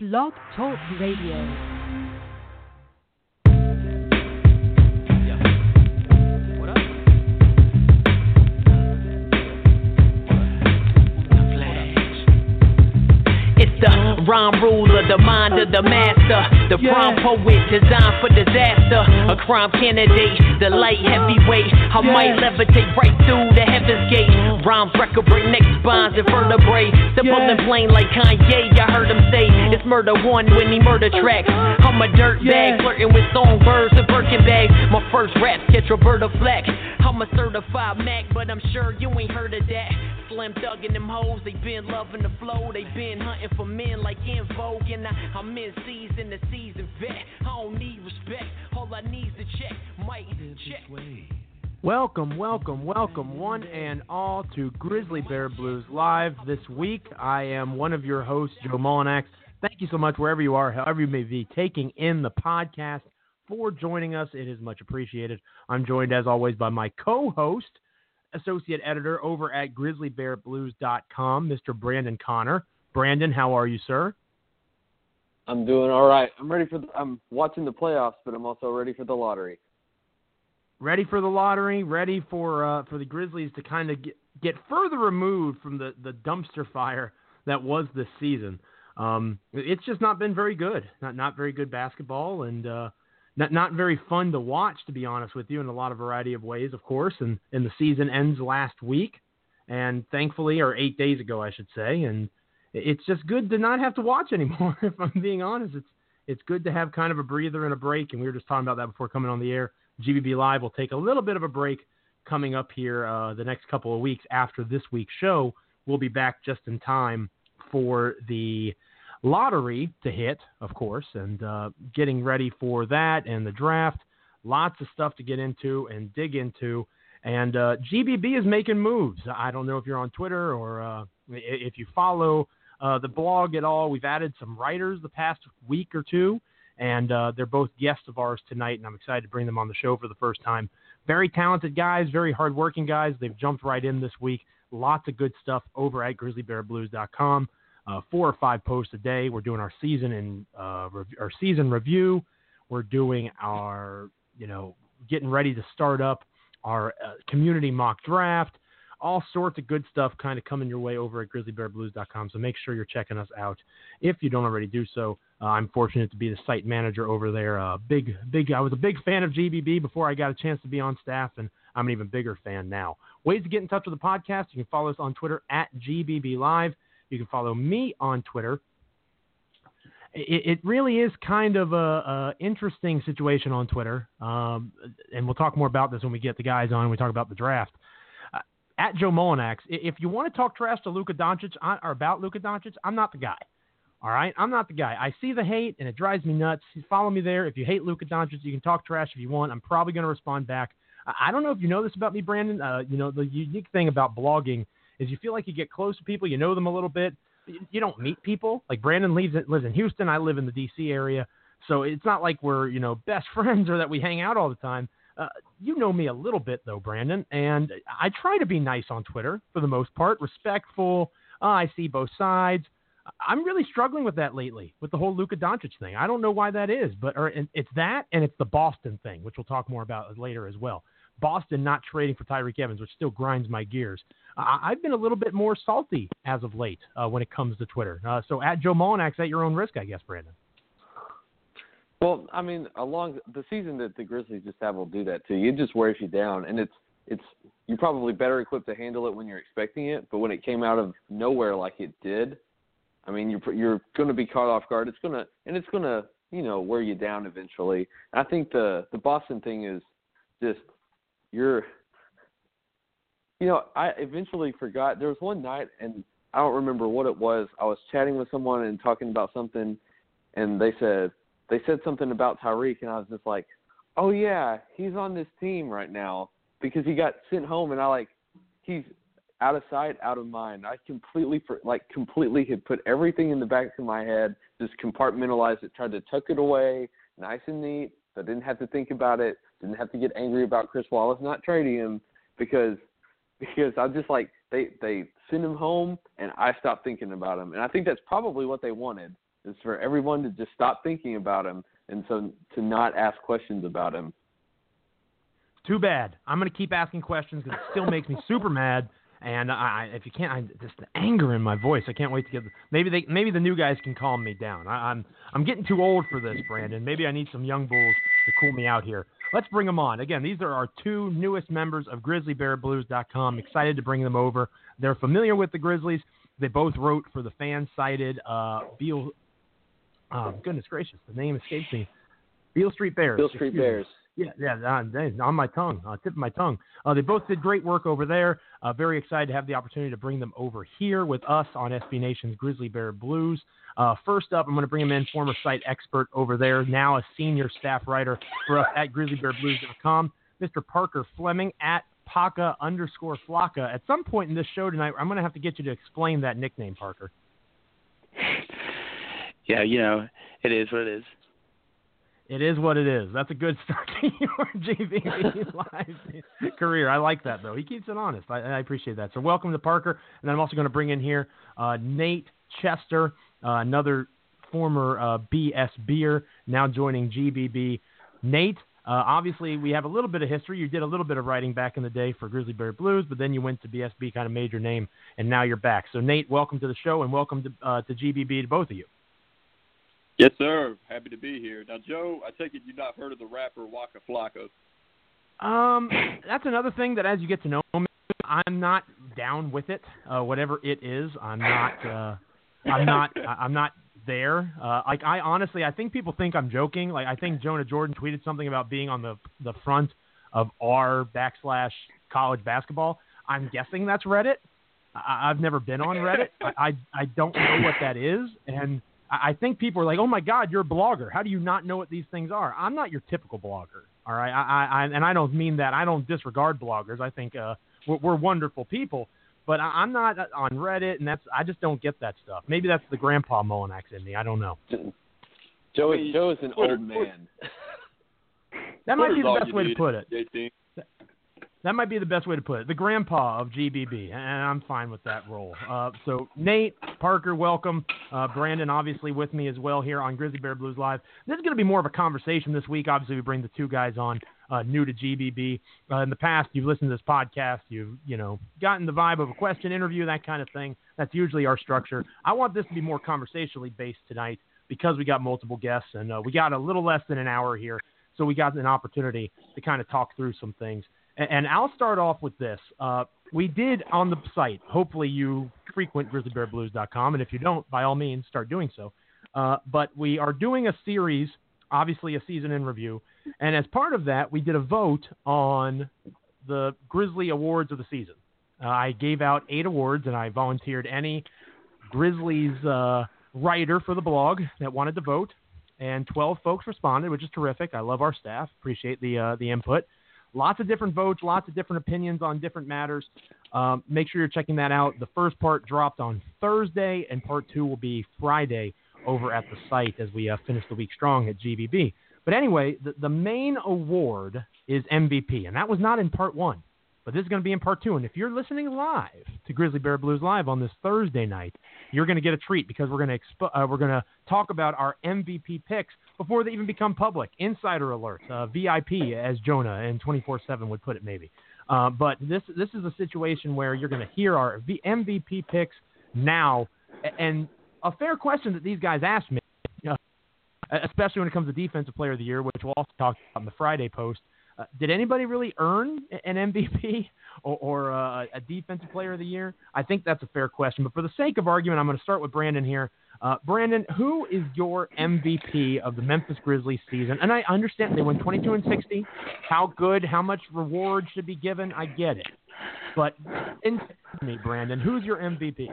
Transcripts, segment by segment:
Blog Talk Radio. Rhyme ruler, the mind of the master, the prime poet designed for disaster, a crime candidate, the light heavyweight. I might levitate right through the heavens gate. Rhymes record break neck spines and vertebrae. Simple and plain like Kanye, I heard him say it's murder one when he murder tracks. I'm a dirt bag flirting with songbirds and Birkin bags. My first rap catch Roberta Flack. I'm a certified Mac, but I'm sure you ain't heard of that. Slim thuggin' them hoes, they been loving the flow, they been hunting for men like in Vogue, and I, I'm in season, the season vet. I don't need respect, all I need's to check, might check. Welcome, welcome, welcome, one and all to Grizzly Bear Blues Live this week. I am one of your hosts, Joe Mullinax. Thank you so much, wherever you are, however you may be, taking in the podcast for joining us. It is much appreciated. I'm joined, as always, by my co host, associate editor over at grizzlybearblues.com, Mr. Brandon Connor. Brandon, how are you, sir? I'm doing all right. I'm ready for. The, I'm watching the playoffs, but I'm also ready for the lottery. ready for the lottery, ready for uh, for the Grizzlies to kind of get, get further removed from the, the dumpster fire that was this season. Um, it's just not been very good, not not very good basketball, and uh, not not very fun to watch, to be honest with you, in a lot of variety of ways, of course. And and the season ends last week, and thankfully, or eight days ago, I should say, and it's just good to not have to watch anymore. If I'm being honest, it's it's good to have kind of a breather and a break. And we were just talking about that before coming on the air. GBB Live will take a little bit of a break coming up here uh, the next couple of weeks after this week's show. We'll be back just in time for the lottery to hit, of course, and uh, getting ready for that and the draft. Lots of stuff to get into and dig into. And uh, GBB is making moves. I don't know if you're on Twitter or uh, if you follow uh, the blog at all. We've added some writers the past week or two, and uh, they're both guests of ours tonight, and I'm excited to bring them on the show for the first time. Very talented guys, very hardworking guys. They've jumped right in this week. Lots of good stuff over at grizzlybearblues.com. Uh, four or five posts a day. We're doing our season and uh, rev- our season review. We're doing our, you know, getting ready to start up our uh, community mock draft. All sorts of good stuff kind of coming your way over at grizzlybearblues.com. So make sure you're checking us out if you don't already do so. Uh, I'm fortunate to be the site manager over there. Uh, big, big. I was a big fan of GBB before I got a chance to be on staff, and I'm an even bigger fan now. Ways to get in touch with the podcast: you can follow us on Twitter at GBB Live. You can follow me on Twitter. It, really is kind of a, a interesting situation on Twitter, um, and we'll talk more about this when we get the guys on. and We talk about the draft. At Joe Mullinax, if you want to talk trash to Luka Doncic or about Luka Doncic, I'm not the guy. All right, I'm not the guy. I see the hate and it drives me nuts. Follow me there. If you hate Luka Doncic, you can talk trash if you want. I'm probably going to respond back. I don't know if you know this about me, Brandon. Uh, you know, the unique thing about blogging is you feel like you get close to people, you know them a little bit. You- You don't meet people. Like Brandon lives lives in Houston. I live in the D.C. area, so it's not like we're you know best friends or that we hang out all the time. Uh, you know me a little bit though, Brandon, and I try to be nice on Twitter for the most part, respectful. Uh, I see both sides. I'm really struggling with that lately with the whole Luka Doncic thing. I don't know why that is, but or, it's that and it's the Boston thing, which we'll talk more about later as well. Boston not trading for Tyreke Evans, which still grinds my gears. I've been a little bit more salty as of late uh, when it comes to Twitter. Uh, so at Joe Mullinax, at your own risk, I guess, Brandon. Well, I mean, along the season that the Grizzlies just have will do that to you. It just wears you down, and it's it's you're probably better equipped to handle it when you're expecting it. But when it came out of nowhere like it did, I mean, you're you're going to be caught off guard. It's gonna and it's gonna you know wear you down eventually. I think the the Boston thing is just you're you know I eventually forgot there was one night and I don't remember what it was. I was chatting with someone and talking about something, and they said they said something about Tyreke, and I was just like, "Oh yeah, he's on this team right now because he got sent home." And I like, he's out of sight, out of mind. I completely, like, completely had put everything in the back of my head, just compartmentalized it, tried to tuck it away, nice and neat. So I didn't have to think about it. Didn't have to get angry about Chris Wallace not trading him because because I'm just like they they send him home and I stopped thinking about him. And I think that's probably what they wanted is for everyone to just stop thinking about him and so to not ask questions about him. Too bad. I'm going to keep asking questions because it still makes me super mad. And I, if you can't, I, just the anger in my voice. I can't wait to get. Maybe they, maybe the new guys can calm me down. I, I'm, I'm getting too old for this, Brandon. Maybe I need some young bulls to cool me out here. Let's bring them on. Again, these are our two newest members of GrizzlyBearBlues.com. Excited to bring them over. They're familiar with the Grizzlies. They both wrote for the fan-sided uh, Beale. Oh, goodness gracious, the name escapes me. Beale Street Bears. Beale Street Bears. Yeah, yeah, uh, on my tongue, uh, tip of my tongue. Uh, they both did great work over there. Uh, very excited to have the opportunity to bring them over here with us on SB Nation's Grizzly Bear Blues. Uh, first up, I'm going to bring him in, former site expert over there, now a senior staff writer for us at GrizzlyBearBlues.com, Mr. Parker Fleming at Paka underscore Flocka. At some point in this show tonight, I'm going to have to get you to explain that nickname, Parker. Yeah, you know, it is what it is. It is what it is. That's a good start to your GBB live career. I like that though. He keeps it honest. I, I, appreciate that. So welcome to Parker, and I'm also going to bring in here uh, Nate Chester, uh, another former uh, BS beer, now joining GBB. Nate, uh, obviously we have a little bit of history. You did a little bit of writing back in the day for Grizzly Bear Blues, but then you went to BSB, kind of major name, and now you're back. So Nate, welcome to the show, and welcome to uh, to GBB to both of you. Yes, sir. Happy to be here. Now, Joe, I take it you've not heard of the rapper Waka Flocka. Um, that's another thing that as you get to know me, I'm not down with it. Uh, whatever it is, I'm not. Uh, I'm not. I'm not there. Uh, like I honestly, I think people think I'm joking. Like I think Jonah Jordan tweeted something about being on the the front of r backslash college basketball. I'm guessing that's Reddit. I, I've never been on Reddit. I, I I don't know what that is, and I think people are like, "Oh my God, you're a blogger. How do you not know what these things are?" I'm not your typical blogger. All right, I, I, and I don't mean that. I don't disregard bloggers. I think uh, we're, we're wonderful people, but I, I'm not on Reddit, and that's I just don't get that stuff. Maybe that's the grandpa Mullinax in me. I don't know. Joe, Joe is an old man. that might be the best way to put it. That might be the best way to put it. The grandpa of GBB, and I'm fine with that role. Uh, so Nate Parker, welcome. Uh, Brandon, obviously with me as well here on Grizzly Bear Blues Live. This is going to be more of a conversation this week. Obviously, we bring the two guys on uh, new to GBB. Uh, in the past, you've listened to this podcast, you've you know gotten the vibe of a question interview, that kind of thing. That's usually our structure. I want this to be more conversationally based tonight because we got multiple guests and uh, we got a little less than an hour here, so we got an opportunity to kind of talk through some things. And I'll start off with this. Uh, we did on the site. Hopefully, you frequent grizzlybearblues.com, and if you don't, by all means, start doing so. Uh, but we are doing a series, obviously a season in review, and as part of that, we did a vote on the Grizzly Awards of the season. Uh, I gave out eight awards, and I volunteered any Grizzlies uh, writer for the blog that wanted to vote, and 12 folks responded, which is terrific. I love our staff. Appreciate the uh, the input. Lots of different votes, lots of different opinions on different matters. Um, make sure you're checking that out. The first part dropped on Thursday, and part two will be Friday over at the site as we uh, finish the week strong at GBB. But anyway, the, the main award is MVP, and that was not in part one. But this is going to be in part two. And if you're listening live to Grizzly Bear Blues Live on this Thursday night, you're going to get a treat because we're going to expo- uh, we're going to talk about our MVP picks before they even become public. Insider alert, uh, VIP, as Jonah and 24/7 would put it, maybe. Uh, but this this is a situation where you're going to hear our MVP picks now, and a fair question that these guys asked me, especially when it comes to Defensive Player of the Year, which we'll also talk about in the Friday post. Uh, did anybody really earn an MVP or, or uh, a Defensive Player of the Year? I think that's a fair question. But for the sake of argument, I'm going to start with Brandon here. Uh, Brandon, who is your MVP of the Memphis Grizzlies season? And I understand they went 22 and 60. How good? How much reward should be given? I get it. But me, Brandon, who's your MVP?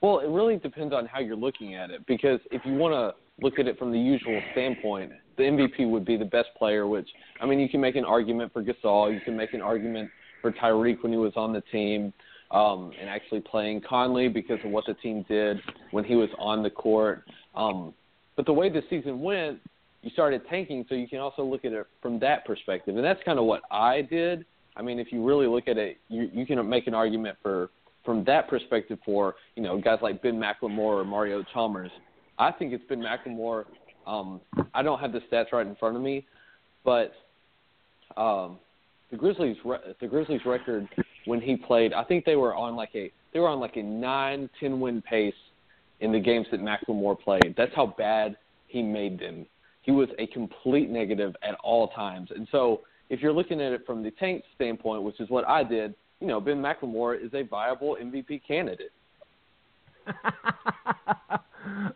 Well, it really depends on how you're looking at it. Because if you want to look at it from the usual standpoint, the MVP would be the best player. Which I mean, you can make an argument for Gasol, you can make an argument for Tyreke when he was on the team, um, and actually playing Conley because of what the team did when he was on the court. Um, but the way the season went, you started tanking, so you can also look at it from that perspective, and that's kind of what I did. I mean, if you really look at it, you, you can make an argument for from that perspective for you know guys like Ben McLemore or Mario Chalmers, I think it's Ben McLemore. Um, I don't have the stats right in front of me, but um, the Grizzlies the Grizzlies record when he played, I think they were on like a they were on like a nine ten win pace in the games that McLemore played. That's how bad he made them. He was a complete negative at all times. And so if you're looking at it from the tank standpoint, which is what I did, you know, Ben McLemore is a viable MVP candidate.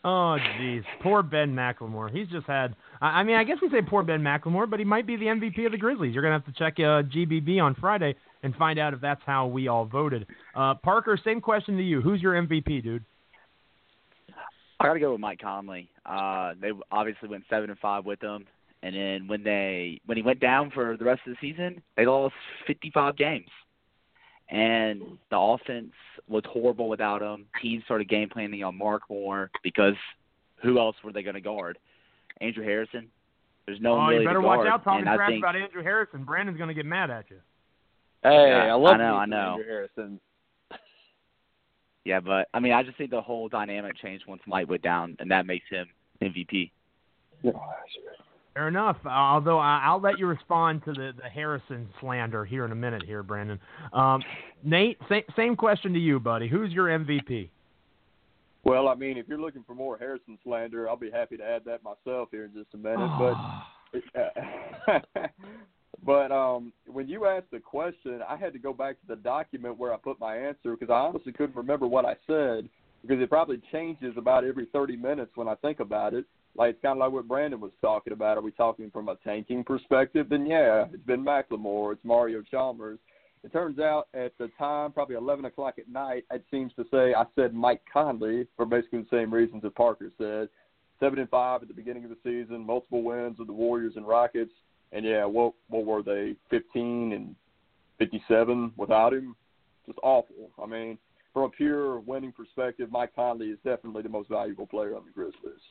oh, jeez. Poor Ben McLemore. He's just had. I mean, I guess we say poor Ben McLemore, but he might be the MVP of the Grizzlies. You're going to have to check uh, GBB on Friday and find out if that's how we all voted. Uh, Parker, same question to you. Who's your MVP, dude? I got to go with Mike Conley. Uh, they obviously went seven and five with him, and then when they when he went down for the rest of the season, they lost 55 games, and the offense was horrible without him. He started game planning on Mark Moore because who else were they going to guard? Andrew Harrison. There's no oh, one really you better to watch out talking and trash think, about Andrew Harrison. Brandon's going to get mad at you. Hey, Yeah, I love I know, I know. Andrew Harrison. Yeah, but I mean, I just think the whole dynamic changed once Mike went down, and that makes him MVP. Fair enough. Although I- I'll let you respond to the, the Harrison slander here in a minute, here, Brandon. Um, Nate, same, same question to you, buddy. Who's your MVP? Well, I mean, if you're looking for more Harrison slander, I'll be happy to add that myself here in just a minute. But but um, when you asked the question, I had to go back to the document where I put my answer because I honestly couldn't remember what I said because it probably changes about every 30 minutes when I think about it. Like it's kind of like what Brandon was talking about. Are we talking from a tanking perspective? Then yeah, it's Ben McLemore, it's Mario Chalmers. It turns out at the time, probably 11 o'clock at night, it seems to say I said Mike Conley for basically the same reasons that Parker said. Seven and five at the beginning of the season, multiple wins with the Warriors and Rockets, and yeah, what what were they? 15 and 57 without him, just awful. I mean, from a pure winning perspective, Mike Conley is definitely the most valuable player on the Grizzlies.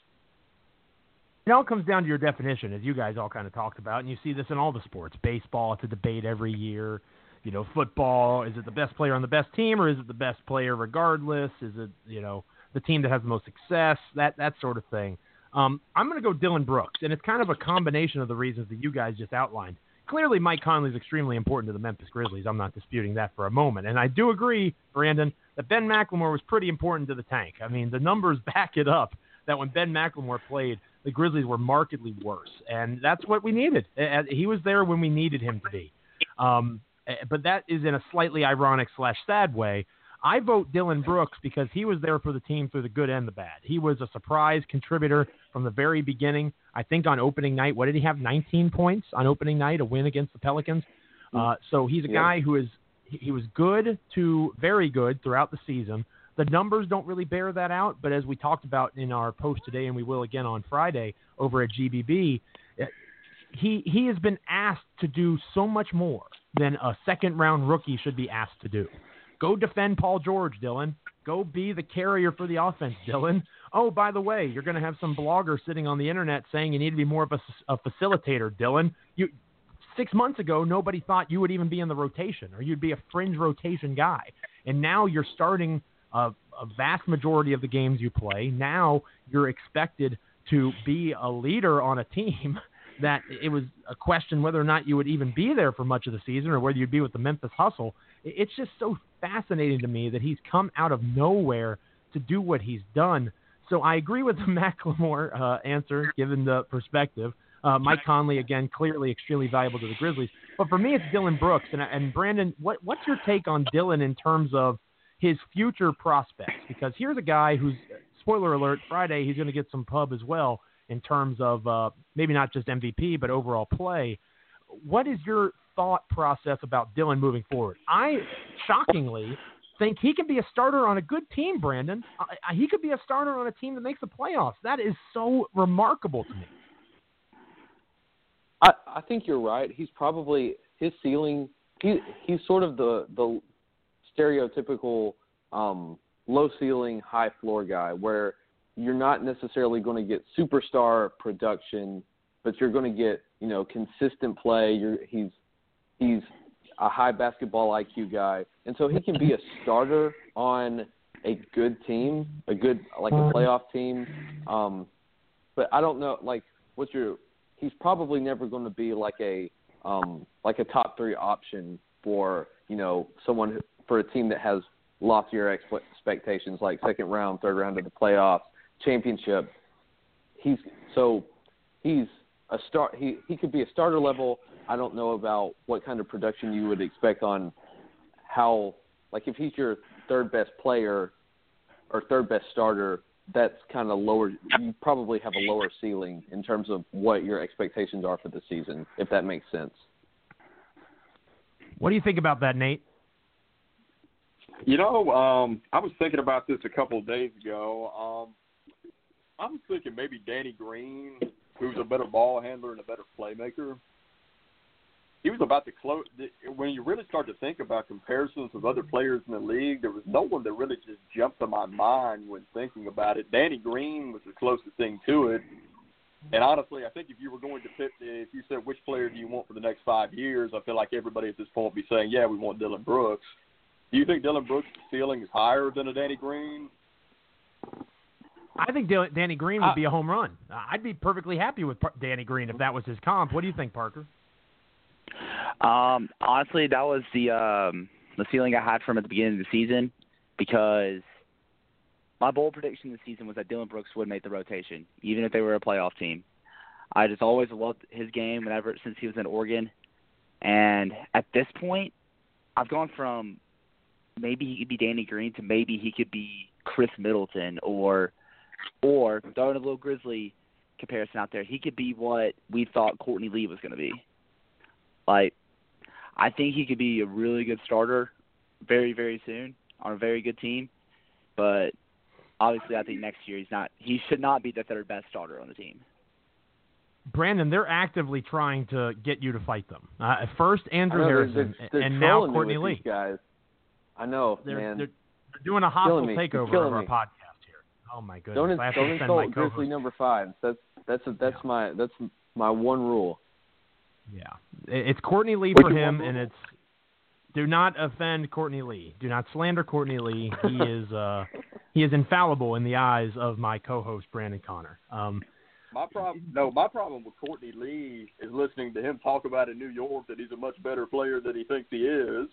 It all comes down to your definition, as you guys all kind of talked about, and you see this in all the sports. Baseball, it's a debate every year. You know, football, is it the best player on the best team, or is it the best player regardless? Is it, you know, the team that has the most success? That that sort of thing. Um, I'm going to go Dillon Brooks, and it's kind of a combination of the reasons that you guys just outlined. Clearly, Mike Conley is extremely important to the Memphis Grizzlies. I'm not disputing that for a moment, and I do agree, Brandon, that Ben McLemore was pretty important to the tank. I mean, the numbers back it up that when Ben McLemore played, the Grizzlies were markedly worse, and that's what we needed. He was there when we needed him to be. Um, but that is in a slightly ironic slash sad way. I vote Dillon Brooks because he was there for the team through the good and the bad. He was a surprise contributor from the very beginning. I think on opening night, what did he have? 19 points on opening night, a win against the Pelicans. Uh, so he's a guy who is he was good to very good throughout the season. The numbers don't really bear that out, but as we talked about in our post today, and we will again on Friday over at GBB, eh, he he has been asked to do so much more than a second round rookie should be asked to do. Go defend Paul George, Dillon. Go be the carrier for the offense, Dillon. Oh, by the way, you're going to have some blogger sitting on the internet saying you need to be more of a, a facilitator, Dillon. You six months ago, nobody thought you would even be in the rotation or you'd be a fringe rotation guy, and now you're starting a, a vast majority of the games you play. Now you're expected to be a leader on a team that it was a question whether or not you would even be there for much of the season or whether you'd be with the Memphis Hustle. It's just so fascinating to me that he's come out of nowhere to do what he's done. So I agree with the McLemore uh, answer, given the perspective. Uh, Mike Conley, again, clearly extremely valuable to the Grizzlies. But for me, it's Dillon Brooks. And, and Brandon, what, what's your take on Dillon in terms of his future prospects? Because here's a guy who's, spoiler alert, Friday, he's going to get some pub as well in terms of uh, maybe not just MVP, but overall play. What is your thought process about Dillon moving forward? I shockingly think he can be a starter on a good team, Brandon. I, he could be a starter on a team that makes the playoffs. That is so remarkable to me. I I think you're right. He's probably his ceiling. He he's sort of the the stereotypical um, low ceiling, high floor guy, where you're not necessarily going to get superstar production, but you're going to get you know consistent play. You're he's he's a high basketball IQ guy, and so he can be a starter on a good team, a good like a playoff team. Um, but I don't know, like, what's your? He's probably never going to be like a um, like a top three option for you know someone who, for a team that has loftier expectations, like second round, third round of the playoffs, championship. He's so he's a start. He he could be a starter level. I don't know about what kind of production you would expect on how like if he's your third best player or third best starter, that's kind of lower. You probably have a lower ceiling in terms of what your expectations are for the season, if that makes sense. What do you think about that, Nate? You know, um, I was thinking about this a couple of days ago. Um, I was thinking maybe Danny Green, who's a better ball handler and a better playmaker. He was about to close. When you really start to think about comparisons with other players in the league, there was no one that really just jumped to my mind when thinking about it. Danny Green was the closest thing to it. And honestly, I think if you were going to pick, if you said which player do you want for the next five years, I feel like everybody at this point would be saying, yeah, we want Dillon Brooks. Do you think Dillon Brooks' ceiling is higher than a Danny Green? I think Danny Green would be a home run. I'd be perfectly happy with Danny Green if that was his comp. What do you think, Parker? Um, honestly, that was the um, the feeling I had from at the beginning of the season because my bold prediction this season was that Dillon Brooks would make the rotation, even if they were a playoff team. I just always loved his game whenever since he was in Oregon, and at this point, I've gone from maybe he could be Danny Green to maybe he could be Khris Middleton or or throwing a little Grizzly comparison out there, he could be what we thought Courtney Lee was going to be. Like, I think he could be a really good starter very, very soon on a very good team. But obviously, I think next year he's not. He should not be the third best starter on the team. Brandon, they're actively trying to get you to fight them. Uh, first, Andrew Harrison, they're, they're and now Courtney Lee. guys. I know, they're, man. They're, they're doing a hostile takeover of our me. podcast here. Oh my goodness! Don't, I don't insult Grizzly number five. That's that's a, that's yeah. my that's my one rule. Yeah, it's Courtney Lee Which for him, one? and it's do not offend Courtney Lee. Do not slander Courtney Lee. He is uh he is infallible in the eyes of my co-host Brandon Connor. Um, My problem, no, my problem with Courtney Lee is listening to him talk about in New York that he's a much better player than he thinks he is.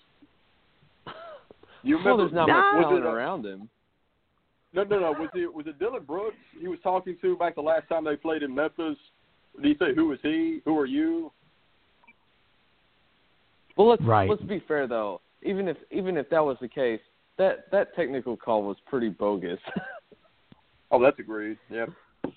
You Well, remember? there's not No. much was talent it, uh, around him. No, no, no. Was it was it Dillon Brooks he was talking to back the last time they played in Memphis? Did he say who is he? Who are you? Well, let's Right. let's be fair though. Even if even if that was the case, that that technical call was pretty bogus. Oh, that's agreed. Yep.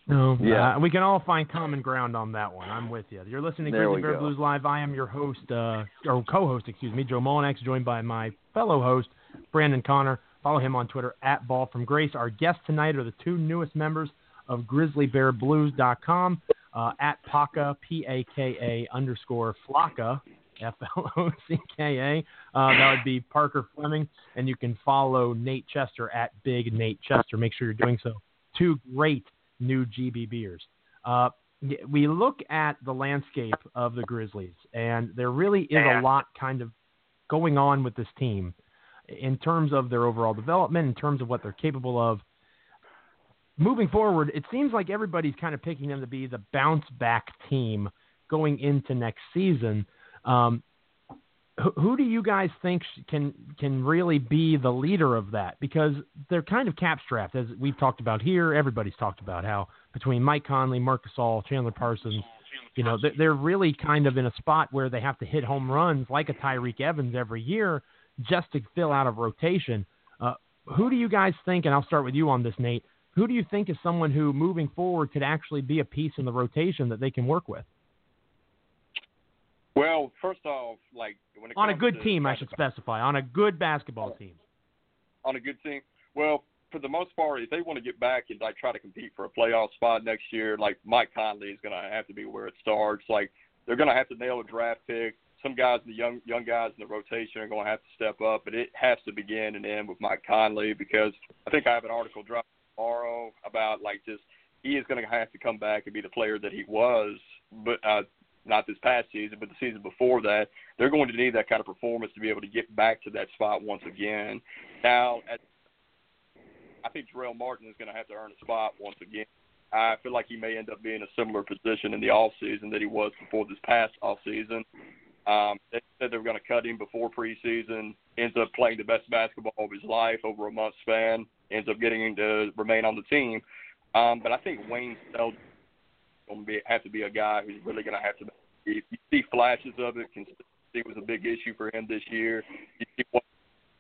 no, Yeah. uh, we can all find common ground on that one. I'm with you. You're listening to There Grizzly Bear go. Blues Live. I am your host, uh, or co-host, excuse me, Joe Mullinax, joined by my fellow host Brandon Connor. Follow him on Twitter at Ball from Grace. Our guests tonight are the two newest members of GrizzlyBearBlues.com uh, at Paka P A K A underscore Flocka F L O C K A. Uh, that would be Parker Fleming, and you can follow Nate Chester at Big Nate Chester. Make sure you're doing so. Two great new GBBers. Uh, we look at the landscape of the Grizzlies, and there really is a lot kind of going on with this team in terms of their overall development, in terms of what they're capable of. Moving forward, it seems like everybody's kind of picking them to be the bounce back team going into next season. Um, who, who do you guys think can can really be the leader of that? Because they're kind of cap strapped, as we've talked about here. Everybody's talked about how between Mike Conley, Marc Gasol, Chandler Parsons, you know, they're- they're really kind of in a spot where they have to hit home runs like a Tyreke Evans every year just to fill out a rotation. Uh, who do you guys think? And I'll start with you on this, Nate. Who do you think is someone who, moving forward, could actually be a piece in the rotation that they can work with Well, first off, like when it on a good team? I should specify on a good basketball team. on a good team. Well, for the most part, if they want to get back and like try to compete for a playoff spot next year, like Mike Conley is going to have to be where it starts. Like they're going to have to nail a draft pick. Some guys, the young young guys in the rotation, are going to have to step up, but it has to begin and end with Mike Conley because I think I have an article drop tomorrow about like just he is going to have to come back and be the player that he was, but uh, not this past season, but the season before that. They're going to need that kind of performance to be able to get back to that spot once again. Now, at I think Jarell Martin is going to have to earn a spot once again. I feel like he may end up being a similar position in the off season that he was before this past off season. Um, they said they were going to cut him before preseason. Ends up playing the best basketball of his life over a month span. Ends up getting him to remain on the team. Um, but I think Wayne Selden going to be have to be a guy who's really going to have to. If you see flashes of it, consistency was a big issue for him this year. You see what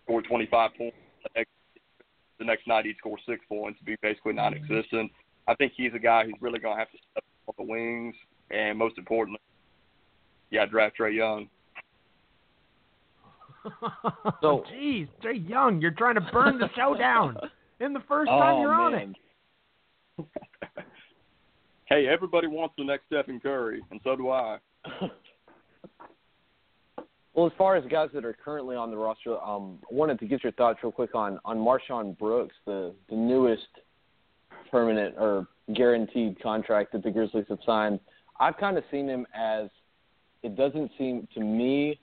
scored 25 points. The next, the next night he scored six points, to be basically non-existent. I think he's a guy who's really going to have to step on the wings, and most importantly, yeah, draft Trae Young. so, jeez, Trae Young, you're trying to burn the show down in the first time oh, you're man. on it. hey, everybody wants the next Stephen Curry, and so do I. well, as far as guys that are currently on the roster, um, I wanted to get your thoughts real quick on on MarShon Brooks, the the newest permanent or guaranteed contract that the Grizzlies have signed. I've kind of seen him as it doesn't seem to me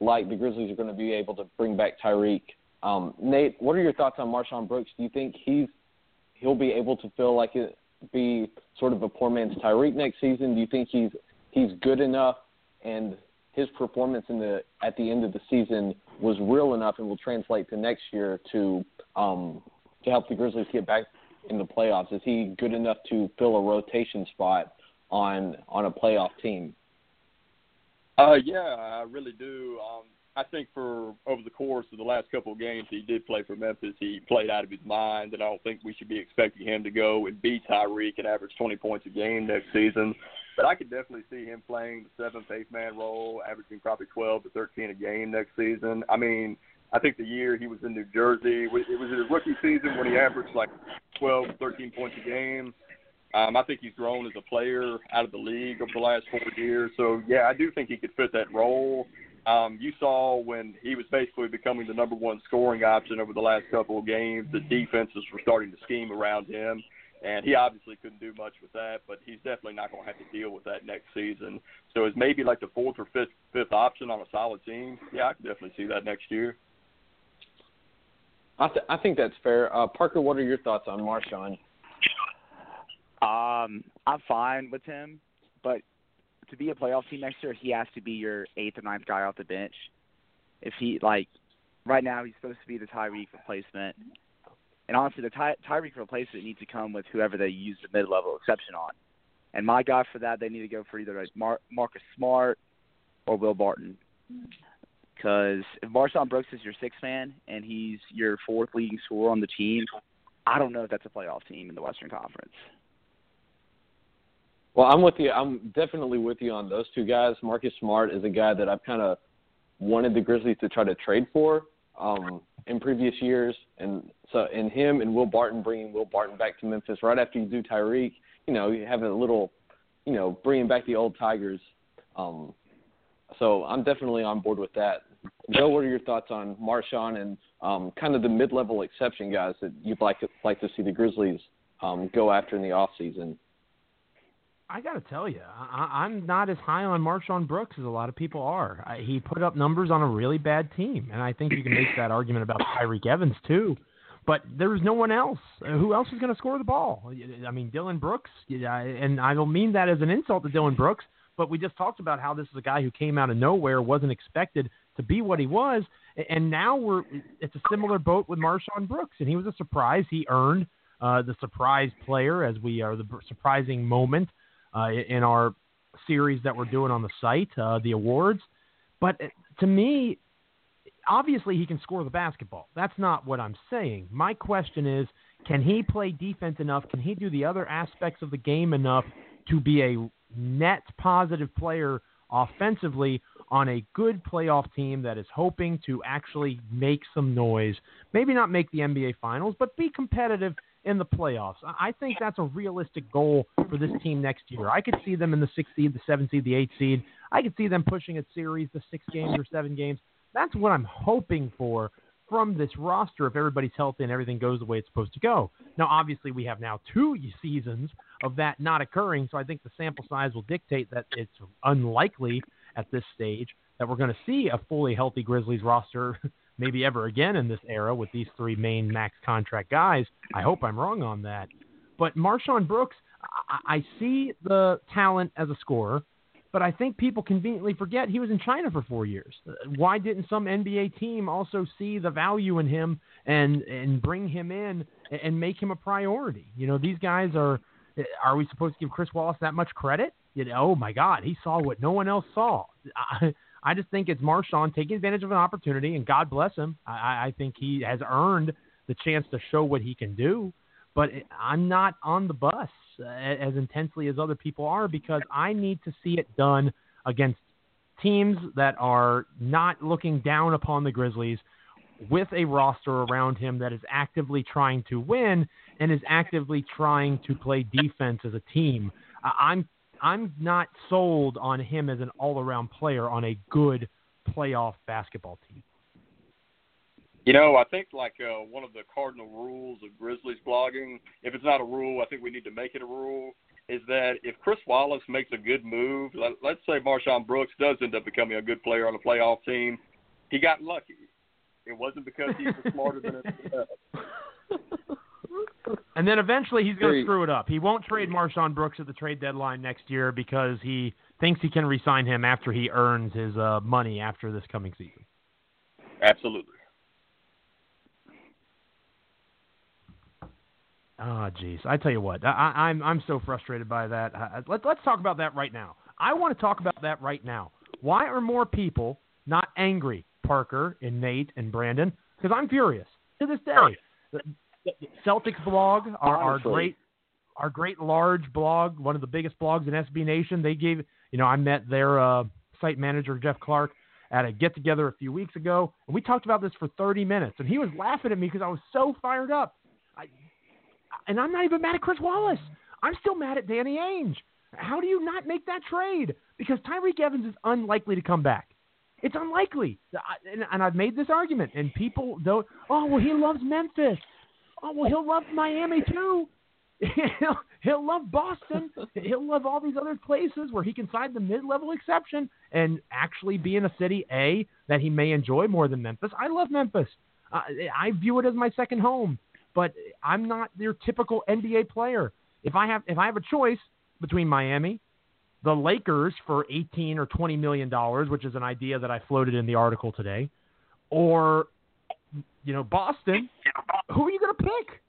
like the Grizzlies are going to be able to bring back Tyreke. Um, Nate, what are your thoughts on MarShon Brooks? Do you think he's he'll be able to feel like it be sort of a poor man's Tyreke next season? Do you think he's he's good enough and his performance in the at the end of the season was real enough and will translate to next year to um, to help the Grizzlies get back in the playoffs? Is he good enough to fill a rotation spot on on a playoff team? Uh, yeah, I really do. Um, I think for over the course of the last couple of games he did play for Memphis, he played out of his mind, and I don't think we should be expecting him to go and beat Tyreke and average 20 points a game next season. But I could definitely see him playing the seventh, eighth man role, averaging probably 12 to 13 a game next season. I mean, I think the year he was in New Jersey, it was his rookie season when he averaged like 12, 13 points a game. Um, I think he's grown as a player out of the league over the last four years. So yeah, I do think he could fit that role. Um, you saw when he was basically becoming the number one scoring option over the last couple of games, the defenses were starting to scheme around him, and he obviously couldn't do much with that. But he's definitely not going to have to deal with that next season. So as maybe like the fourth or fifth fifth option on a solid team, yeah, I can definitely see that next year. I, th- I think that's fair. Uh, Parker, what are your thoughts on MarShon? Um, I'm fine with him, but to be a playoff team next year, he has to be your eighth or ninth guy off the bench. If he like right now, he's supposed to be the Tyreke replacement, and honestly, the Ty- Tyreke replacement needs to come with whoever they use the mid-level exception on. And my guy for that, they need to go for either Mar- Marcus Smart or Will Barton. Because if MarShon Brooks is your sixth man and he's your fourth leading scorer on the team, I don't know if that's a playoff team in the Western Conference. Well, I'm with you. I'm definitely with you on those two guys. Marcus Smart is a guy that I've kind of wanted the Grizzlies to try to trade for um, in previous years, and so in him and Will Barton bringing Will Barton back to Memphis right after you do Tyreke, you know, you have a little, you know, bringing back the old Tigers. Um, so I'm definitely on board with that. Joe, what are your thoughts on MarShon and um, kind of the mid-level exception guys that you'd like to, like to see the Grizzlies um, go after in the off season? I got to tell you, I, I'm not as high on MarShon Brooks as a lot of people are. I, he put up numbers on a really bad team, and I think you can make that argument about Tyreke Evans too. But there's no one else. Who else is going to score the ball? I mean, Dillon Brooks, and I don't mean that as an insult to Dillon Brooks, but we just talked about how this is a guy who came out of nowhere, wasn't expected to be what he was, and now we're it's a similar boat with MarShon Brooks, and he was a surprise. He earned uh, the surprise player, as we are the surprising moment uh, in our series that we're doing on the site, uh, the awards. But uh, to me, obviously he can score the basketball. That's not what I'm saying. My question is, can he play defense enough? Can he do the other aspects of the game enough to be a net positive player offensively on a good playoff team that is hoping to actually make some noise? Maybe not make the NBA Finals, but be competitive in the playoffs. I think that's a realistic goal for this team next year. I could see them in the sixth seed, the seventh seed, the eighth seed. I could see them pushing a series to six games or seven games. That's what I'm hoping for from this roster if everybody's healthy and everything goes the way it's supposed to go. Now, obviously, we have now two seasons of that not occurring, so I think the sample size will dictate that it's unlikely at this stage that we're going to see a fully healthy Grizzlies roster maybe ever again in this era with these three main max contract guys. I hope I'm wrong on that. But MarShon Brooks, I, I see the talent as a scorer, but I think people conveniently forget he was in China for four years. Uh, why didn't some NBA team also see the value in him and and bring him in and make him a priority? You know, these guys are. Uh, are we supposed to give Chris Wallace that much credit? You know, oh my God, he saw what no one else saw. I just think it's MarShon taking advantage of an opportunity, and God bless him. I, I think he has earned the chance to show what he can do. But I'm not on the bus uh, as intensely as other people are because I need to see it done against teams that are not looking down upon the Grizzlies with a roster around him that is actively trying to win and is actively trying to play defense as a team. I'm I'm not sold on him as an all-around player on a good playoff basketball team. You know, I think like uh, one of the cardinal rules of Grizzlies blogging, if it's not a rule, I think we need to make it a rule, is that if Chris Wallace makes a good move, let, let's say MarShon Brooks does end up becoming a good player on a playoff team, he got lucky. It wasn't because he was smarter than himself. And then eventually he's going to screw it up. He won't trade MarShon Brooks at the trade deadline next year because he thinks he can re-sign him after he earns his uh, money after this coming season. Absolutely. Oh, jeez. I tell you what, I, I'm I'm so frustrated by that. Uh, let, let's talk about that right now. I want to talk about that right now. Why are more people not angry, Parker and Nate and Brandon? Because I'm furious to this day. Celtics blog, our, our great, our great large blog, one of the biggest blogs in SB Nation. They gave, you know, I met their uh, site manager Jeff Clark at a get together a few weeks ago, and we talked about this for 30 minutes, and he was laughing at me because I was so fired up. I, and I'm not even mad at Chris Wallace. I'm still mad at Danny Ainge. How do you not make that trade? Because Tyreke Evans is unlikely to come back. It's unlikely. And, and I've made this argument, and people don't. Oh well, he loves Memphis. Oh well, he'll love Miami too. he'll, he'll love Boston. he'll love all these other places where he can sign the mid-level exception and actually be in a city A that he may enjoy more than Memphis. I love Memphis. Uh, I view it as my second home, but I'm not your typical NBA player. If I have if I have a choice between Miami, the Lakers for 18 or 20 million dollars, which is an idea that I floated in the article today, or you know, Boston, who are you going to pick?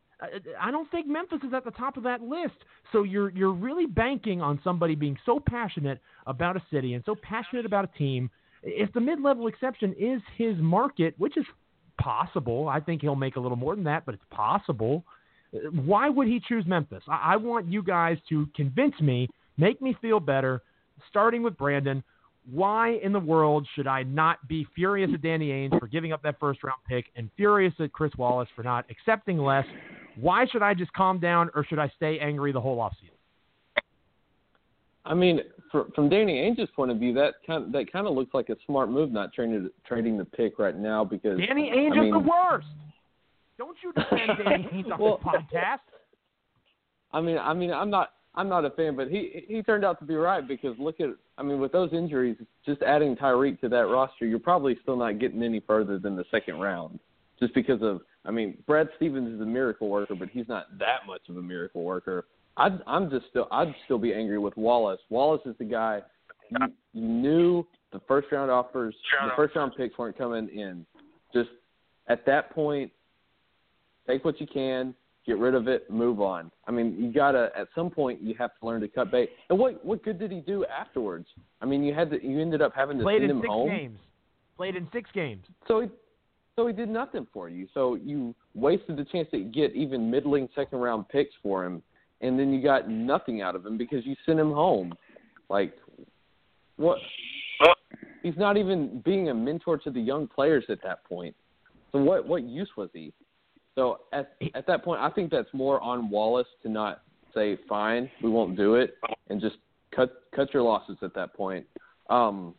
I don't think Memphis is at the top of that list. So you're you're really banking on somebody being so passionate about a city and so passionate about a team. If the mid-level exception is his market, which is possible, I think he'll make a little more than that, but it's possible. Why would he choose Memphis? I, I want you guys to convince me, make me feel better, starting with Brandon why in the world should I not be furious at Danny Ainge for giving up that first round pick and furious at Chris Wallace for not accepting less? Why should I just calm down or should I stay angry the whole offseason? I mean, for, from Danny Ainge's point of view, that kind of, that kind of looks like a smart move, not trading trading the pick right now because Danny Ainge I mean, is the worst. Don't you defend Danny Ainge on well, this podcast? I mean, I mean, I'm not I'm not a fan, but he he turned out to be right because look at I mean with those injuries, just adding Tyreke to that roster, you're probably still not getting any further than the second round, just because of I mean Brad Stevens is a miracle worker, but he's not that much of a miracle worker. I'd, I'm just still I'd still be angry with Wallace. Wallace is the guy you, you knew the first round offers, the first round picks weren't coming in. Just at that point, take what you can get rid of it, move on. I mean, you gotta at some point you have to learn to cut bait. And what what good did he do afterwards? I mean, you had to you ended up having to Played send in six games. Played in six games. So he so he did nothing for you. So you wasted the chance to get even middling second round picks for him, and then you got nothing out of him because you sent him home. Like what? He's not even being a mentor to the young players at that point. So what what use was he? So at at that point, I think that's more on Wallace to not say fine, we won't do it, and just cut cut your losses at that point. Um,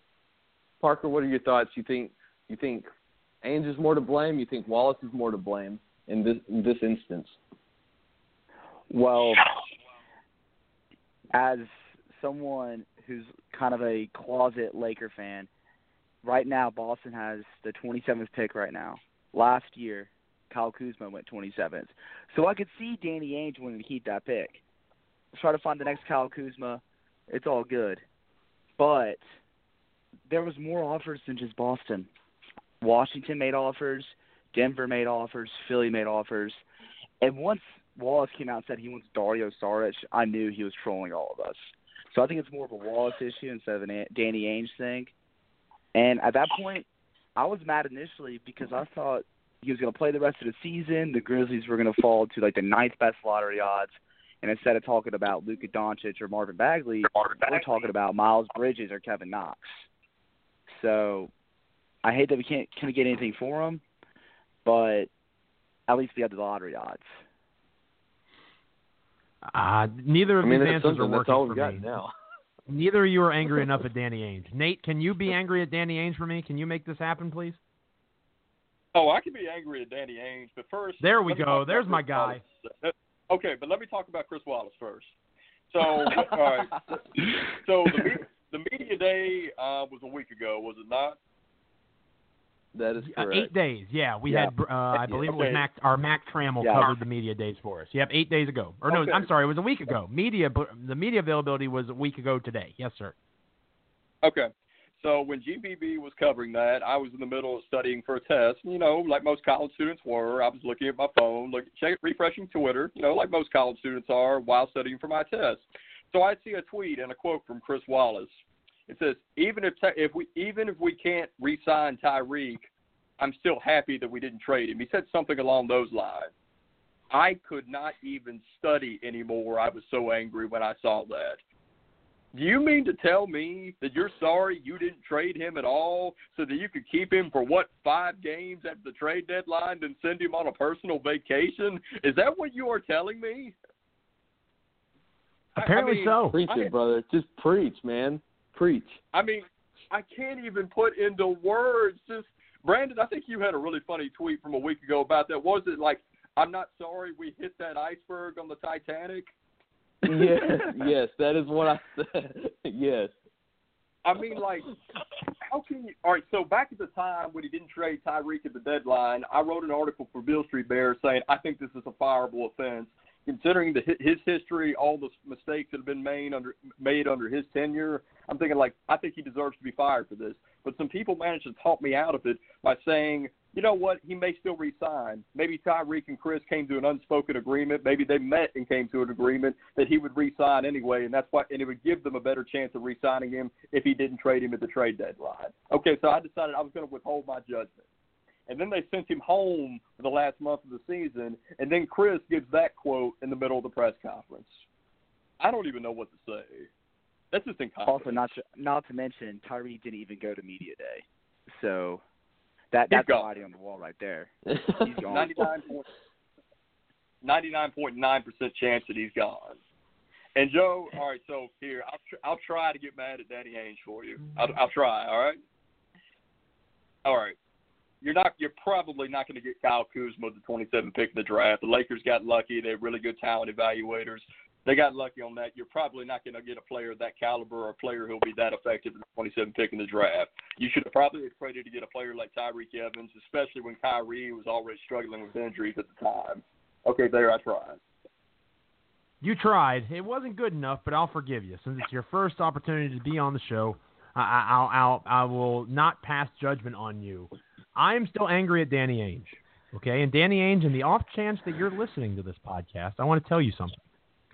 Parker, what are your thoughts? You think you think Ainge is more to blame? You think Wallace is more to blame in this in this instance? Well, as someone who's kind of a closet Laker fan, right now Boston has the 27th pick right now. Last year, Kyle Kuzma went 27th. So I could see Danny Ainge wanting to keep that pick. Try to find the next Kyle Kuzma. It's all good. But there was more offers than just Boston. Washington made offers, Denver made offers, Philly made offers. And once Wallace came out and said he wants Dario Saric, I knew he was trolling all of us. So I think it's more of a Wallace issue instead of a Danny Ainge thing. And at that point, I was mad initially because I thought he was going to play the rest of the season. The Grizzlies were going to fall to like the ninth best lottery odds. And instead of talking about Luka Doncic or Marvin Bagley, Marvin Bagley. we're talking about Miles Bridges or Kevin Knox. So I hate that we can't kind of get anything for him, but at least we have the lottery odds. Uh, neither of I mean, these answers are working for me. now. Neither of you are angry enough at Danny Ainge. Nate, can you be angry at Danny Ainge for me? Can you make this happen, please? Oh, I can be angry at Danny Ainge, but first. There we go. There's my guy. Wallace. Okay, but let me talk about Chris Wallace first. So, all right. So the me- the media day uh, was a week ago, was it not? That is Uh, eight days. Yeah, we Yeah. had. Uh, I believe it was Mac. Our Mac Trammell Yeah. covered the media days for us. Yep, eight days ago. Or no, Okay. I'm sorry, it was a week ago. Media. The media availability was a week ago today. Yes, sir. Okay. So when GBB was covering that, I was in the middle of studying for a test. You know, like most college students were, I was looking at my phone, look, check, refreshing Twitter. You know, like most college students are while studying for my test. So I see a tweet and a quote from Chris Wallace. It says, "Even if if we even if we can't re-sign Tyreke, I'm still happy that we didn't trade him." He said something along those lines. I could not even study anymore. I was so angry when I saw that. Do you mean to tell me that you're sorry you didn't trade him at all so that you could keep him for what five games at the trade deadline and send him on a personal vacation? Is that what you are telling me? I- I Apparently mean, so. Preach I- it, brother. Just preach, man. Preach. I mean, I can't even put into words. Just Brandon, I think you had a really funny tweet from a week ago about that. Was it like, "I'm not sorry we hit that iceberg on the Titanic"? Yes, yes, that is what I said. yes. I mean, like, how can you? All right, so back at the time when he didn't trade Tyreke at the deadline, I wrote an article for Bill Street Bears saying I think this is a fireable offense, considering the his history, all the mistakes that have been made under made under his tenure. I'm thinking like I think he deserves to be fired for this. But some people managed to talk me out of it by saying, you know what, he may still resign. Maybe Tyreke and Chris came to an unspoken agreement. Maybe they met and came to an agreement that he would resign anyway, and that's why, and it would give them a better chance of resigning him if he didn't trade him at the trade deadline. Okay, so I decided I was going to withhold my judgment. And then they sent him home for the last month of the season, and then Chris gives that quote in the middle of the press conference. I don't even know what to say. That's just incompetent. Also, not not to mention Tyree didn't even go to media day, so that that's writing on the wall right there. He's gone. 99 point, 99.9% chance that he's gone. And Joe, all right, so here I'll tr- I'll try to get mad at Danny Ainge for you. I'll, I'll try. All right. All right. You're not. You're probably not going to get Kyle Kuzma with the 27th pick in the draft. The Lakers got lucky. They have really good talent evaluators. They got lucky on that. You're probably not going to get a player of that caliber or a player who'll be that effective in the 27th pick in the draft. You should have probably traded to get a player like Tyreke Evans, especially when Kyrie was already struggling with injuries at the time. Okay, there I tried. You tried. It wasn't good enough, but I'll forgive you since it's your first opportunity to be on the show. I, I'll, I'll, I will not pass judgment on you. I am still angry at Danny Ainge. Okay, and Danny Ainge, in the off chance that you're listening to this podcast, I want to tell you something.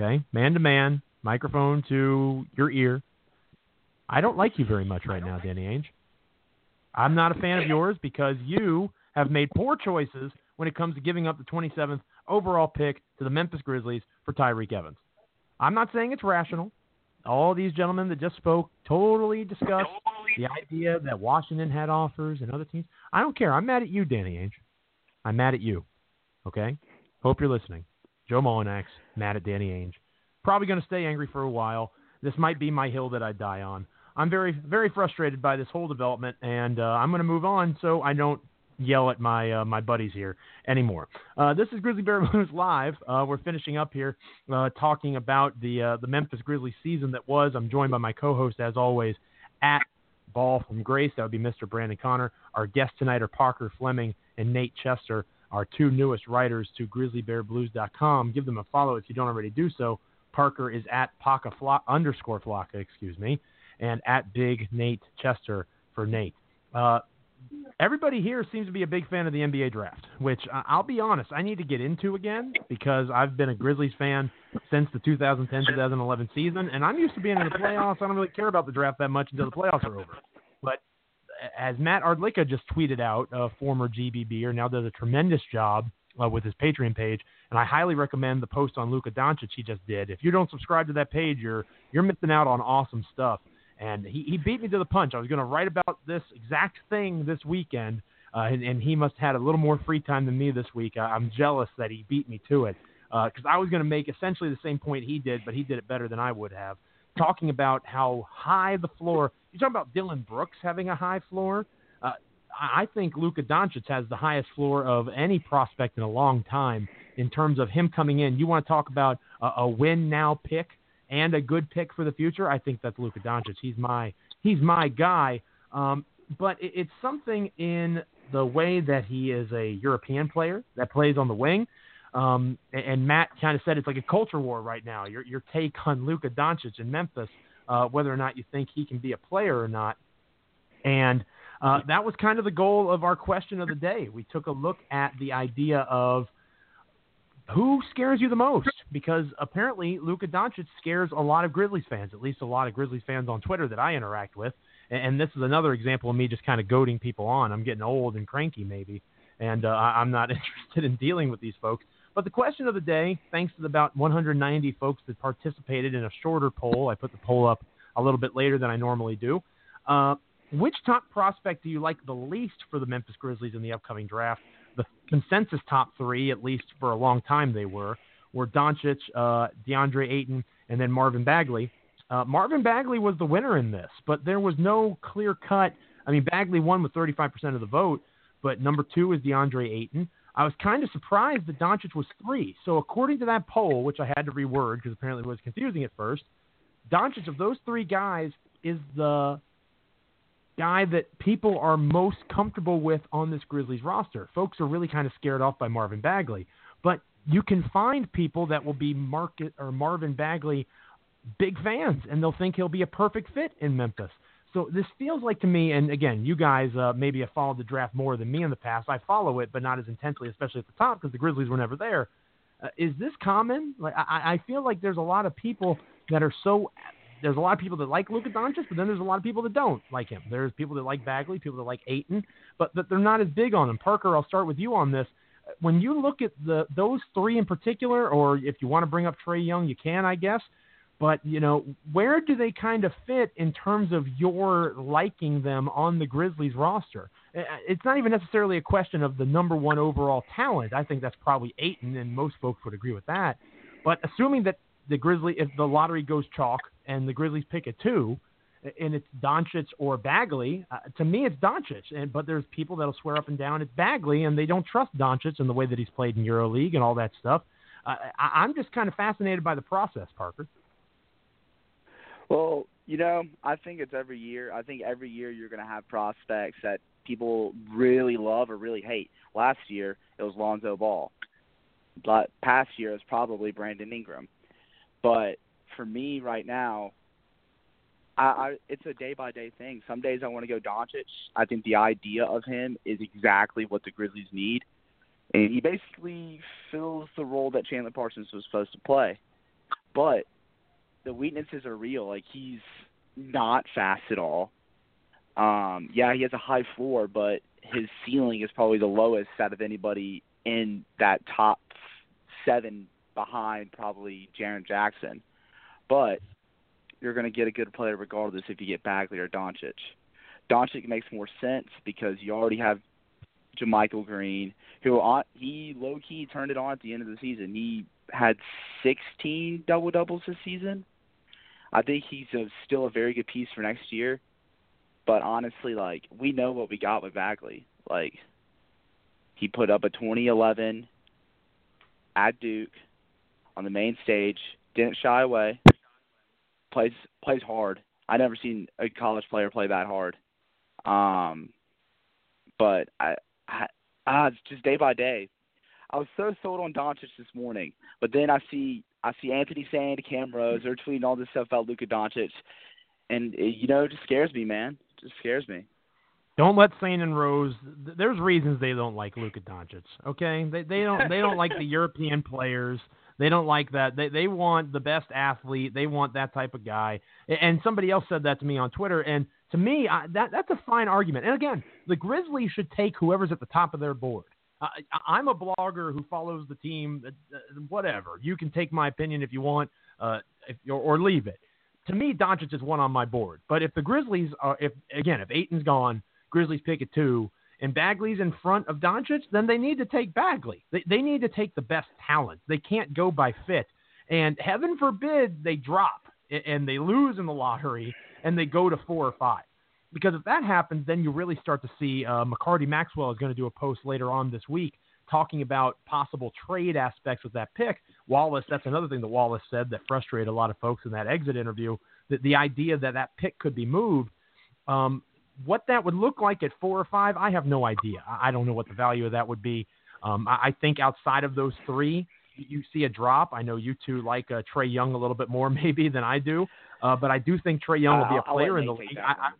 Okay, man to man, microphone to your ear. I don't like you very much right now, Danny Ainge. I'm not a fan of yours because you have made poor choices when it comes to giving up the 27th overall pick to the Memphis Grizzlies for Tyreke Evans. I'm not saying it's rational. All these gentlemen that just spoke totally discussed the idea that Washington had offers and other teams. I don't care. I'm mad at you, Danny Ainge. I'm mad at you. Okay? Hope you're listening. Joe Mullinax, mad at Danny Ainge. Probably going to stay angry for a while. This might be my hill that I die on. I'm very, very frustrated by this whole development, and uh, I'm going to move on so I don't yell at my uh, my buddies here anymore. Uh, this is Grizzly Bear Blues live. Uh, we're finishing up here uh, talking about the uh, the Memphis Grizzlies season that was. I'm joined by my co-host as always at ball from Grace. That would be Mr. Brandon Connor. Our guests tonight are Parker Fleming and Nate Chester, our two newest writers to GrizzlyBearBlues.com. Give them a follow if you don't already do so. Parker is at Fla- underscore Flocka, excuse me, and at Big Nate Chester for Nate. Uh, everybody here seems to be a big fan of the NBA draft, which I'll be honest, I need to get into again because I've been a Grizzlies fan since the 2010-2011 season, and I'm used to being in the playoffs. I don't really care about the draft that much until the playoffs are over. But as Matt Ardlicka just tweeted out, a former GBBer, now does a tremendous job uh, with his Patreon page, and I highly recommend the post on Luka Doncic he just did. If you don't subscribe to that page, you're you're missing out on awesome stuff and he, he beat me to the punch. I was going to write about this exact thing this weekend, uh, and, and he must have had a little more free time than me this week. I, I'm jealous that he beat me to it because uh, I was going to make essentially the same point he did, but he did it better than I would have. Talking about how high the floor. You talking about Dillon Brooks having a high floor? Uh, I think Luka Doncic has the highest floor of any prospect in a long time in terms of him coming in. You want to talk about a, a win now pick? and a good pick for the future, I think that's Luka Doncic. He's my he's my guy. Um, but it, it's something in the way that he is a European player that plays on the wing. Um, and, Matt kind of said it's like a culture war right now. Your your take on Luka Doncic in Memphis, uh, whether or not you think he can be a player or not, and uh, that was kind of the goal of our question of the day. We took a look at the idea of who scares you the most? Because apparently Luka Doncic scares a lot of Grizzlies fans, at least a lot of Grizzlies fans on Twitter that I interact with. And, this is another example of me just kind of goading people on. I'm getting old and cranky, maybe, and uh, I'm not interested in dealing with these folks. But the question of the day, thanks to the about 190 folks that participated in a shorter poll, I put the poll up a little bit later than I normally do. Uh, which top prospect do you like the least for the Memphis Grizzlies in the upcoming draft? the consensus top three, at least for a long time they were, were Doncic, uh, DeAndre Ayton, and then Marvin Bagley. Uh, Marvin Bagley was the winner in this, but there was no clear cut. I mean, Bagley won with 35% of the vote, but number two is DeAndre Ayton. I was kind of surprised that Doncic was three. So according to that poll, which I had to reword because apparently it was confusing at first, Doncic of those three guys is the guy that people are most comfortable with on this Grizzlies roster. Folks are really kind of scared off by Marvin Bagley, but you can find people that will be market or Marvin Bagley big fans, and they'll think he'll be a perfect fit in Memphis. So this feels like to me, and again, you guys uh, maybe have followed the draft more than me in the past. I follow it, but not as intensely, especially at the top because the Grizzlies were never there. Uh, is this common? Like I, I feel like there's a lot of people that are so there's a lot of people that like Luka Doncic, but then there's a lot of people that don't like him. There's people that like Bagley, people that like Ayton, but that they're not as big on him. Parker, I'll start with you on this. When you look at the those three in particular, or if you want to bring up Trae Young, you can, I guess. But you know, where do they kind of fit in terms of your liking them on the Grizzlies roster? It's not even necessarily a question of the number one overall talent. I think that's probably Ayton, and most folks would agree with that. But assuming that the Grizzly, if the lottery goes chalk and the Grizzlies pick a two, and it's Doncic or Bagley, uh, to me it's Doncic. And but there's people that'll swear up and down it's Bagley, and they don't trust Doncic and the way that he's played in EuroLeague and all that stuff. Uh, I, I'm just kind of fascinated by the process, Parker. Well, you know, I think it's every year. I think every year you're going to have prospects that people really love or really hate. Last year it was Lonzo Ball. But past year was probably Brandon Ingram. But for me right now, I, I it's a day by day thing. Some days I want to go Doncic. I think the idea of him is exactly what the Grizzlies need, and he basically fills the role that Chandler Parsons was supposed to play. But the weaknesses are real. Like he's not fast at all. Um, yeah, he has a high floor, but his ceiling is probably the lowest out of anybody in that top seven behind probably Jaren Jackson. But you're going to get a good player regardless if you get Bagley or Doncic. Doncic makes more sense because you already have JaMychal Green, who he low key turned it on at the end of the season. He had 16 double doubles this season. I think he's a, still a very good piece for next year. But honestly, like we know what we got with Bagley. Like he put up a 2011 at Duke on the main stage, didn't shy away, plays plays hard. I never seen a college player play that hard. Um, but I, I, ah, it's just day by day. I was so sold on Doncic this morning, but then I see I see Anthony saying to Cam Rose, they're tweeting all this stuff about Luka Doncic, and it, you know, it just scares me, man. It just scares me. Don't let Sane and Rose. There's reasons they don't like Luka Doncic. Okay, they they don't they don't like the European players. They don't like that. They they want the best athlete. They want that type of guy. And somebody else said that to me on Twitter. And to me, I, that that's a fine argument. And again, the Grizzlies should take whoever's at the top of their board. Uh, I'm a blogger who follows the team. Uh, whatever. You can take my opinion if you want, uh, if, or, or leave it. To me, Doncic is one on my board. But if the Grizzlies are, if again, if Ayton's gone, Grizzlies pick at two, and Bagley's in front of Doncic, then they need to take Bagley. They, they need to take the best talent. They can't go by fit. And heaven forbid they drop and they lose in the lottery and they go to four or five. Because if that happens, then you really start to see uh, McCarty Maxwell is going to do a post later on this week talking about possible trade aspects with that pick. Wallace, that's another thing that Wallace said that frustrated a lot of folks in that exit interview. That the idea that that pick could be moved. Um, what that would look like at four or five, I have no idea. I don't know what the value of that would be. Um, I, I think outside of those three, you see a drop. I know you two like uh, Trae Young a little bit more maybe than I do, uh, but I do think Trae Young will be a player in the league. I,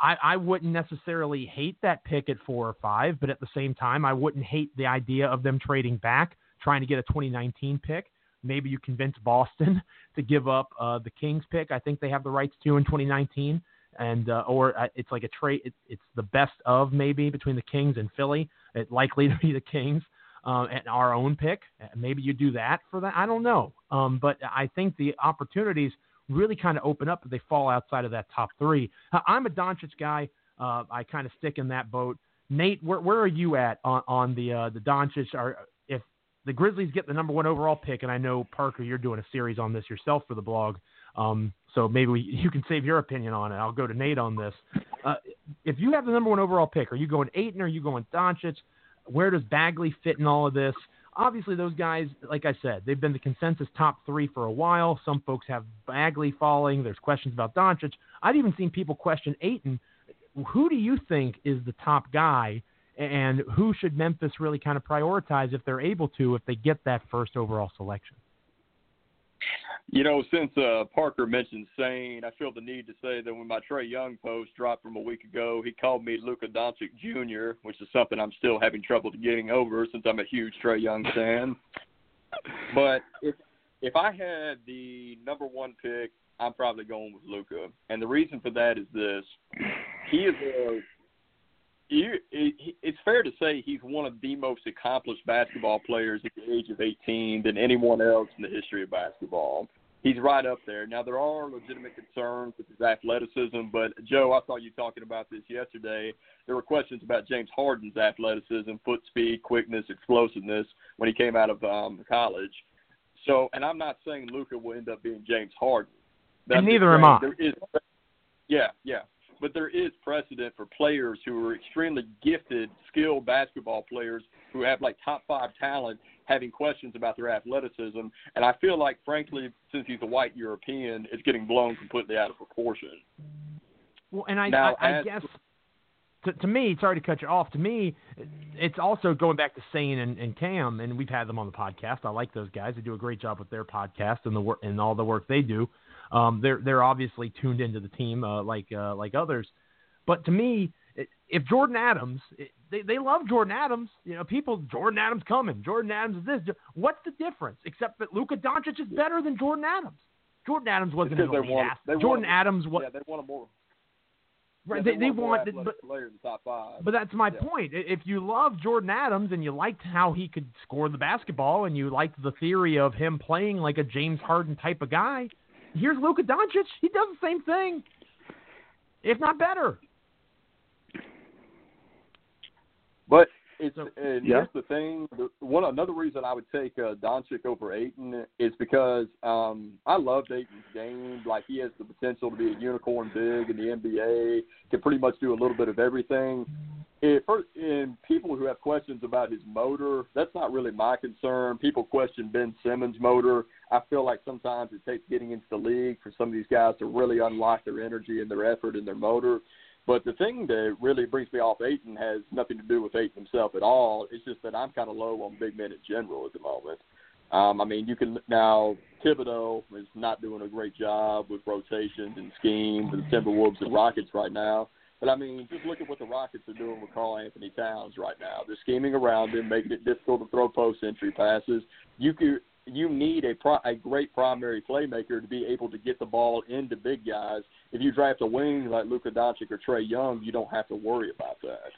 I, I wouldn't necessarily hate that pick at four or five, but at the same time, I wouldn't hate the idea of them trading back, trying to get a 2019 pick. Maybe you convince Boston to give up uh, the Kings pick. I think they have the rights to in 2019, and uh, or uh, it's like a trade. It, it's the best of maybe between the Kings and Philly. It likely to be the Kings uh, and our own pick. Maybe you do that for that. I don't know, um, but I think the opportunities really kind of open up if they fall outside of that top three. I'm a Doncic guy. Uh, I kind of stick in that boat. Nate, where, where are you at on, on the uh, the Doncic? Are if the Grizzlies get the number one overall pick, and I know Parker, you're doing a series on this yourself for the blog, um, so maybe we, you can save your opinion on it. I'll go to Nate on this. Uh, if you have the number one overall pick, are you going Ayton or are you going Doncic? Where does Bagley fit in all of this? Obviously those guys, like I said, they've been the consensus top three for a while. Some folks have Bagley falling. There's questions about Doncic. I've even seen people question Ayton. Who do you think is the top guy, and who should Memphis really kind of prioritize if they're able to, if they get that first overall selection? You know, since uh, Parker mentioned Sane, I feel the need to say that when my Trae Young post dropped from a week ago, he called me Luka Doncic Jr., which is something I'm still having trouble getting over since I'm a huge Trae Young fan. but if if I had the number one pick, I'm probably going with Luka, and the reason for that is this: he is a you, it, it's fair to say he's one of the most accomplished basketball players at the age of 18 than anyone else in the history of basketball. He's right up there. Now there are legitimate concerns with his athleticism, but Joe, I saw you talking about this yesterday. There were questions about James Harden's athleticism, foot speed, quickness, explosiveness when he came out of um, college. So, and I'm not saying Luka will end up being James Harden. That's and neither am I. There is, yeah, yeah but there is precedent for players who are extremely gifted, skilled basketball players who have like top five talent having questions about their athleticism. And I feel like, frankly, since he's a white European, it's getting blown completely out of proportion. Well, and I, now, I, I guess to, to me, sorry to cut you off. To me, it's also going back to Sane and, and Cam, and we've had them on the podcast. I like those guys; they do a great job with their podcast and the work and all the work they do. Um, they're they're obviously tuned into the team uh, like uh, like others. But to me, if Jordan Adams, they they love Jordan Adams. You know, people Jordan Adams coming. Jordan Adams is this. What's the difference? Except that Luka Doncic is better than Jordan Adams. Jordan Adams wasn't an elite want, Jordan want, Adams was. Yeah, they want a more. Right, yeah, they, they, want, want but, player in the top five. But that's my yeah. point. If you love Jordan Adams and you liked how he could score the basketball and you liked the theory of him playing like a James Harden type of guy, Here's Luka Doncic. He does the same thing, if not better. But it's and yeah. here's the thing. The, one another reason I would take uh, Doncic over Ayton is because um, I love Ayton's game. Like he has the potential to be a unicorn big in the NBA. Can pretty much do a little bit of everything. it, for, in people who have questions about his motor, that's not really my concern. People question Ben Simmons' motor. I feel like sometimes it takes getting into the league for some of these guys to really unlock their energy and their effort and their motor. But the thing that really brings me off Ayton has nothing to do with Ayton himself at all. It's just that I'm kind of low on big men in general at the moment. Um, I mean, you can now Thibodeau is not doing a great job with rotations and schemes the Timberwolves and Rockets right now. But I mean, just look at what the Rockets are doing with Karl-Anthony Towns right now. They're scheming around him, making it difficult to throw post entry passes. You could you need a pro, a great primary playmaker to be able to get the ball into big guys. If you draft a wing like Luka Doncic or Trae Young, you don't have to worry about that.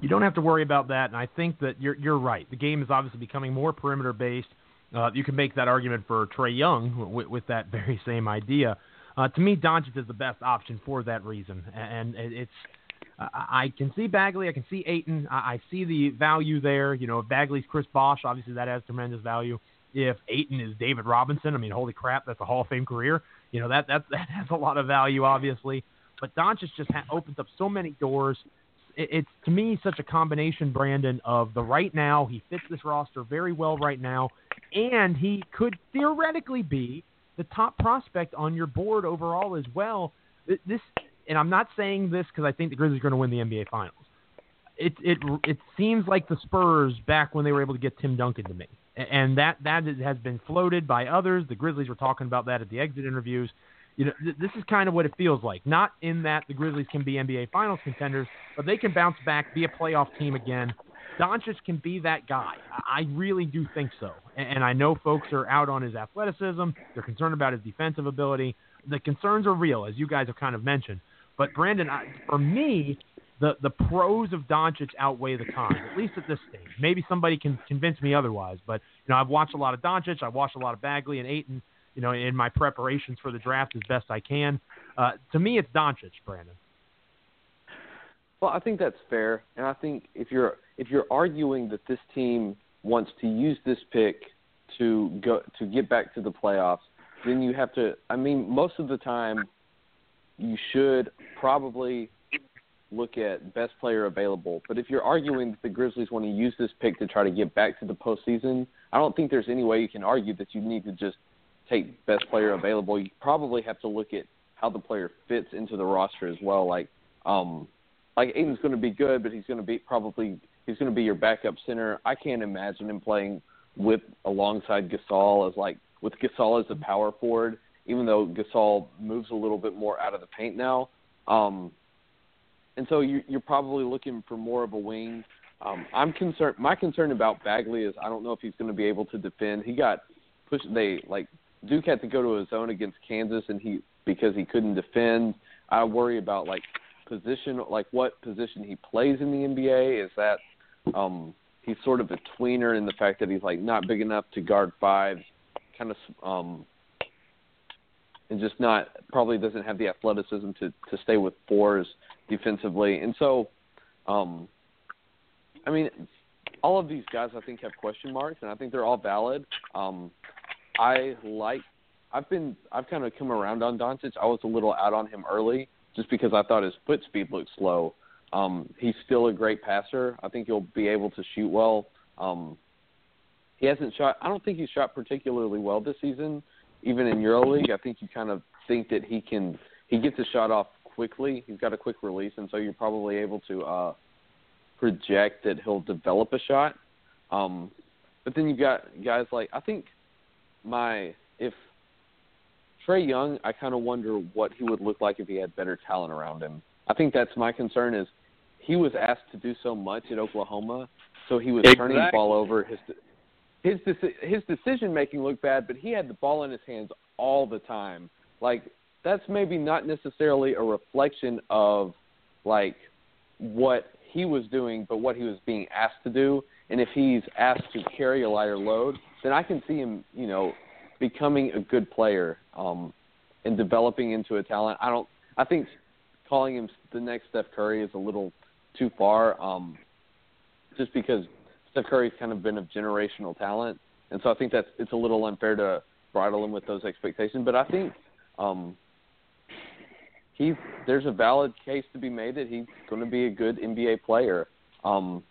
You don't have to worry about that, and I think that you're you're right. The game is obviously becoming more perimeter based. Uh, you can make that argument for Trae Young with, with that very same idea. Uh, to me, Doncic is the best option for that reason, and it's. I can see Bagley, I can see Ayton, I see the value there. You know, if Bagley's Chris Bosh, obviously that has tremendous value. If Ayton is David Robinson, I mean, holy crap, that's a Hall of Fame career. You know, that that that has a lot of value, obviously. But Doncic just ha- opens up so many doors. It, it's to me such a combination, Brandon, of the right now. He fits this roster very well right now, and he could theoretically be the top prospect on your board overall as well. This, and I'm not saying this because I think the Grizzlies are going to win the NBA Finals. It it it seems like the Spurs back when they were able to get Tim Duncan to me, and that that has been floated by others. The Grizzlies were talking about that at the exit interviews. You know, th- this is kind of what it feels like. Not in that the Grizzlies can be NBA Finals contenders, but they can bounce back, be a playoff team again. Doncic can be that guy. I really do think so. And I know folks are out on his athleticism. They're concerned about his defensive ability. The concerns are real, as you guys have kind of mentioned. But Brandon, for me, the the pros of Doncic outweigh the cons, at least at this stage. Maybe somebody can convince me otherwise. But you know, I've watched a lot of Doncic. I've watched a lot of Bagley and Ayton. You know, in my preparations for the draft as best I can. Uh, to me, it's Doncic, Brandon. Well, I think that's fair, and I think if you're if you're arguing that this team wants to use this pick to go to get back to the playoffs, then you have to. I mean, most of the time, you should probably look at best player available. But if you're arguing that the Grizzlies want to use this pick to try to get back to the postseason, I don't think there's any way you can argue that you need to just take best player available. You probably have to look at how the player fits into the roster as well. Like, um, like Ayton's going to be good, but he's going to be probably he's going to be your backup center. I can't imagine him playing with alongside Gasol as like with Gasol as a power forward, even though Gasol moves a little bit more out of the paint now. Um, and so you, you're probably looking for more of a wing. Um, I'm concerned. My concern about Bagley is I don't know if he's going to be able to defend. He got pushed. They like Duke had to go to a zone against Kansas, and he because he couldn't defend. I worry about like position, like what position he plays in the NBA. Is that um, he's sort of a tweener in the fact that he's like not big enough to guard five, kind of, um, and just not probably doesn't have the athleticism to to stay with fours defensively. And so, um, I mean, all of these guys I think have question marks, and I think they're all valid. Um, I like. I've been. I've kind of come around on Doncic. I was a little out on him early just because I thought his foot speed looked slow. Um, he's still a great passer. I think he'll be able to shoot well. Um, he hasn't shot. I don't think he's shot particularly well this season, even in EuroLeague. I think you kind of think that he can. He gets a shot off quickly. He's got a quick release, and so you're probably able to uh, project that he'll develop a shot. Um, but then you've got guys like I think my if Trae Young, I kind of wonder what he would look like if he had better talent around him. I think that's my concern is he was asked to do so much at Oklahoma, so he was exactly. turning the ball over. His his his decision making looked bad, but he had the ball in his hands all the time. Like that's maybe not necessarily a reflection of like what he was doing, but what he was being asked to do. And if he's asked to carry a lighter load, then I can see him, you know, becoming a good player um, and developing into a talent. I don't. I think calling him the next Steph Curry is a little too far, um, just because Steph Curry's kind of been a generational talent, and so I think that's it's a little unfair to bridle him with those expectations. But I think um, he's there's a valid case to be made that he's going to be a good NBA player. Um,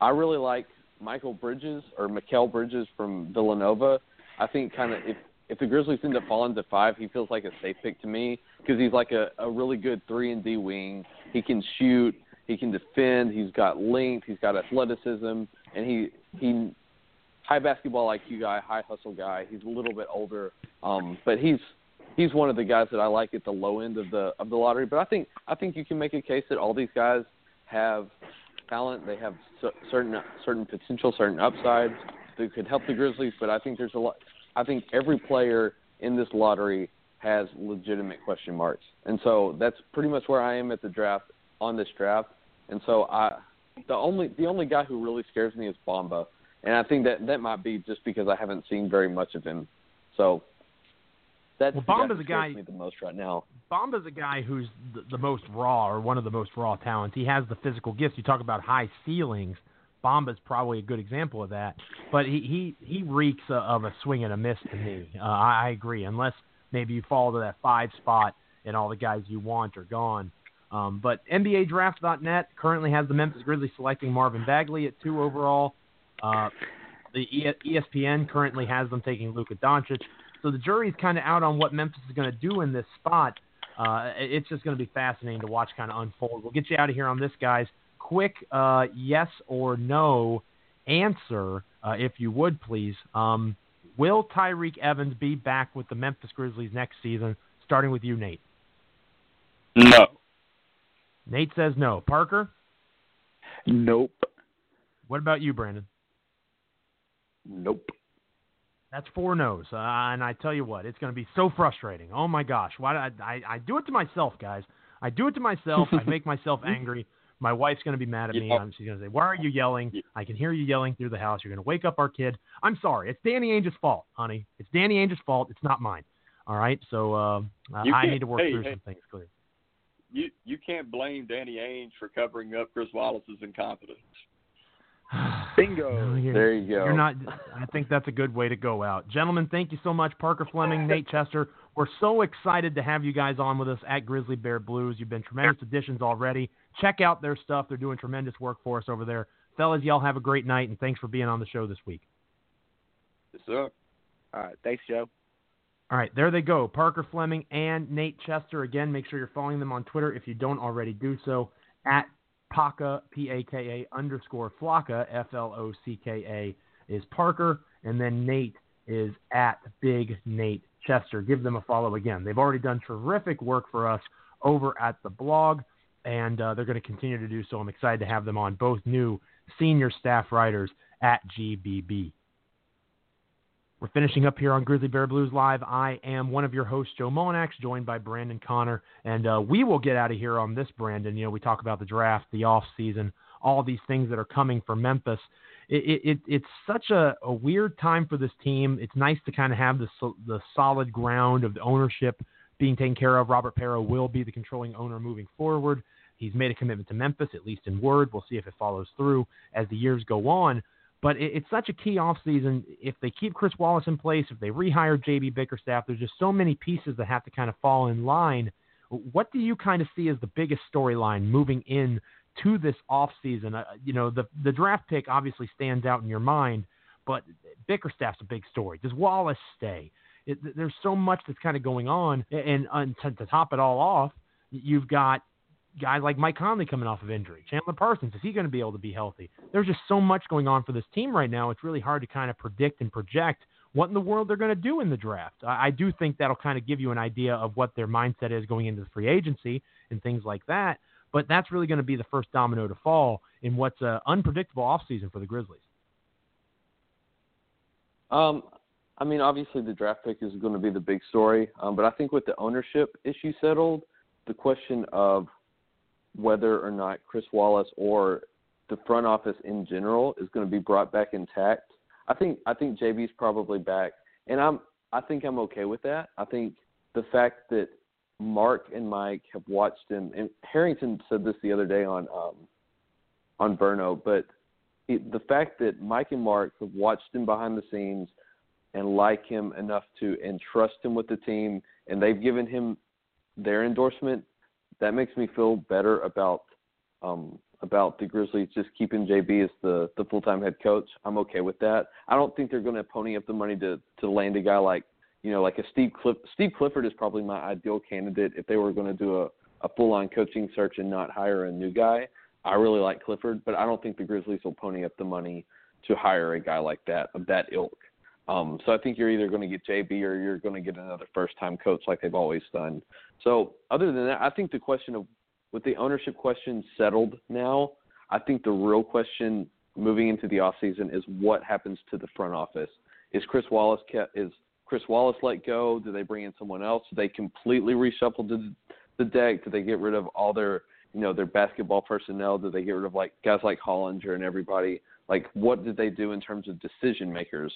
I really like Michael Bridges or Mikal Bridges from Villanova. I think kind of if if the Grizzlies end up falling to five, he feels like a safe pick to me because he's like a, a really good three and D wing. He can shoot, he can defend, he's got length, he's got athleticism, and he he high basketball IQ guy, high hustle guy. He's a little bit older, um, but he's he's one of the guys that I like at the low end of the of the lottery. But I think I think you can make a case that all these guys have talent. They have certain certain potential, certain upsides that could help the Grizzlies. But I think there's a lot. I think every player in this lottery has legitimate question marks, and so that's pretty much where I am at the draft on this draft. And so I, the only the only guy who really scares me is Bamba, and I think that that might be just because I haven't seen very much of him. So that's well, Bamba's a guy me the most right now. Bamba's a guy who's the, the most raw or one of the most raw talents. He has the physical gifts. You talk about high ceilings. Bamba's probably a good example of that. But he he, he reeks of a swing and a miss to me. Uh, I, I agree. Unless maybe you fall to that five spot and all the guys you want are gone. Um, but NBA Draft.net currently has the Memphis Grizzlies selecting Marvin Bagley at two overall. Uh, the ESPN currently has them taking Luka Doncic. So the jury's kind of out on what Memphis is going to do in this spot. Uh, it's just going to be fascinating to watch kind of unfold. We'll get you out of here on this, guys. Quick uh, yes or no answer, uh, if you would please. Um, will Tyreke Evans be back with the Memphis Grizzlies next season? Starting with you, Nate. No. Nate says no. Parker? Nope. What about you, Brandon? Nope. That's four no's, uh, and I tell you what, it's going to be so frustrating. Oh my gosh, why I, I I do it to myself, guys? I do it to myself. I make myself angry. My wife's going to be mad at me. Yeah. She's going to say, "Why are you yelling? I can hear you yelling through the house. You're going to wake up our kid." I'm sorry. It's Danny Ainge's fault, honey. It's Danny Ainge's fault. It's not mine. All right. So uh, I need to work hey, through hey, some things clear. You you can't blame Danny Ainge for covering up Chris Wallace's incompetence. Bingo. there you go. You're not. I think that's a good way to go out, gentlemen. Thank you so much, Parker Fleming, Nate Chester. We're so excited to have you guys on with us at Grizzly Bear Blues. You've been tremendous additions already. Check out their stuff. They're doing tremendous work for us over there, fellas. Y'all have a great night, and thanks for being on the show this week. Yes, sir. All right. Thanks, Joe. All right, there they go. Parker Fleming and Nate Chester. Again, make sure you're following them on Twitter if you don't already do so at Paka, P A K A underscore Flocka, F L O C K A, is Parker. And then Nate is at Big Nate Chester. Give them a follow again. They've already done terrific work for us over at the blog, and uh, they're going to continue to do so. I'm excited to have them on, both new senior staff writers at GBB. We're finishing up here on Grizzly Bear Blues Live. I am one of your hosts, Joe Mullinax, joined by Brandon Connor, and uh, we will get out of here on this, Brandon. You know, we talk about the draft, the off season, all these things that are coming for Memphis. It, it, it's such a, a, weird time for this team. It's nice to kind of have the the solid ground of the ownership being taken care of. Robert Pera will be the controlling owner moving forward. He's made a commitment to Memphis, at least in word. We'll see if it follows through as the years go on. But it, it's such a key offseason. If they keep Chris Wallace in place, if they rehire JB Bickerstaff, there's just so many pieces that have to kind of fall in line. What do you kind of see as the biggest storyline moving in to this offseason? Uh, you know, the the draft pick obviously stands out in your mind, but Bickerstaff's a big story. Does Wallace stay? It, there's so much that's kind of going on, and, and to, to top it all off, you've got guys like Mike Conley coming off of injury. Chandler Parsons, is he going to be able to be healthy? There's just so much going on for this team right now. It's really hard to kind of predict and project what in the world they're going to do in the draft. I, I do think that'll kind of give you an idea of what their mindset is going into the free agency and things like that. But that's really going to be the first domino to fall in what's an unpredictable offseason for the Grizzlies. Um, I mean, obviously the draft pick is going to be the big story, um, but I think with the ownership issue settled, the question of whether or not Chris Wallace or the front office in general is going to be brought back intact. I think I think JB's probably back, and I'm I think I'm okay with that. I think the fact that Mark and Mike have watched him, and Harrington said this the other day on um, on Verno, but it, the fact that Mike and Mark have watched him behind the scenes and like him enough to entrust him with the team, and they've given him their endorsement, that makes me feel better about um, about the Grizzlies just keeping JB as the the full time head coach. I'm okay with that. I don't think they're going to pony up the money to to land a guy like you know like a Steve Cliff. Steve Clifford is probably my ideal candidate if they were going to do a a full on coaching search and not hire a new guy. I really like Clifford, but I don't think the Grizzlies will pony up the money to hire a guy like that of that ilk. Um, so I think you're either going to get JB or you're going to get another first time coach like they've always done. So other than that, I think the question of with the ownership question settled now, I think the real question moving into the off season is what happens to the front office. Is Chris Wallace kept, is Chris Wallace let go? Do they bring in someone else? Do they completely reshuffle the, the deck? Do they get rid of all their you know their basketball personnel? Do they get rid of like guys like Hollinger and everybody? Like what did they do in terms of decision makers?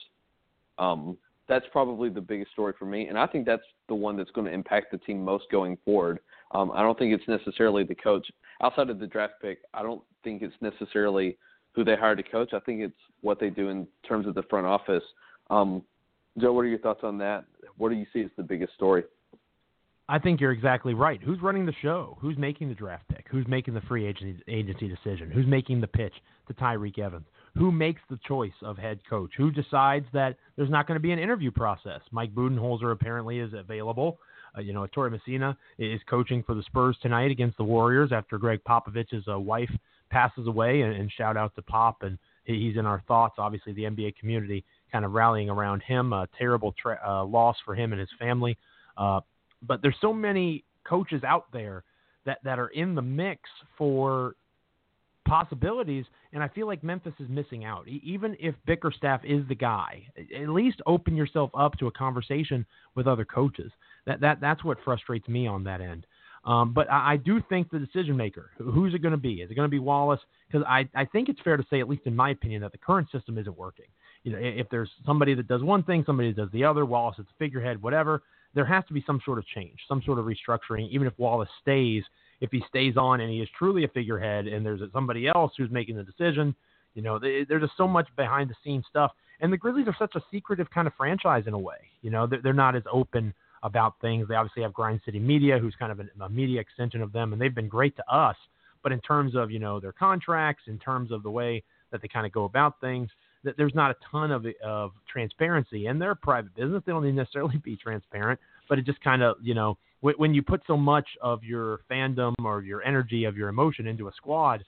Um, that's probably the biggest story for me, and I think that's the one that's going to impact the team most going forward. Um, I don't think it's necessarily the coach outside of the draft pick. I don't think it's necessarily who they hire to coach. I think it's what they do in terms of the front office. Um, Joe, what are your thoughts on that? What do you see as the biggest story? I think you're exactly right. Who's running the show? Who's making the draft pick? Who's making the free agency, agency decision? Who's making the pitch to Tyreke Evans? Who makes the choice of head coach? Who decides that there's not going to be an interview process? Mike Budenholzer apparently is available. Uh, you know, Ettore Messina is coaching for the Spurs tonight against the Warriors after Gregg Popovich's uh, wife passes away. And, and, shout out to Pop, and he's in our thoughts. Obviously, the NBA community kind of rallying around him. A terrible tra- uh, loss for him and his family. Uh, but there's so many coaches out there that that are in the mix for possibilities, and I feel like Memphis is missing out. Even if Bickerstaff is the guy, at least open yourself up to a conversation with other coaches. That that that's what frustrates me on that end. Um, but I, I, do think the decision maker, who's it going to be? Is it going to be Wallace? Because I, I think it's fair to say, at least in my opinion, that the current system isn't working. You know, if there's somebody that does one thing, somebody that does the other, Wallace is a figurehead, whatever, there has to be some sort of change, some sort of restructuring, even if Wallace stays if he stays on and he is truly a figurehead and there's somebody else who's making the decision, you know, they, there's just so much behind the scenes stuff. And the Grizzlies are such a secretive kind of franchise in a way. You know, they're, they're not as open about things. They obviously have Grind City Media, who's kind of a, a media extension of them, and they've been great to us. But in terms of you know their contracts, in terms of the way that they kind of go about things, that there's not a ton of of transparency. And they're a private business; they don't need necessarily be transparent, but it just kind of you know when you put so much of your fandom or your energy of your emotion into a squad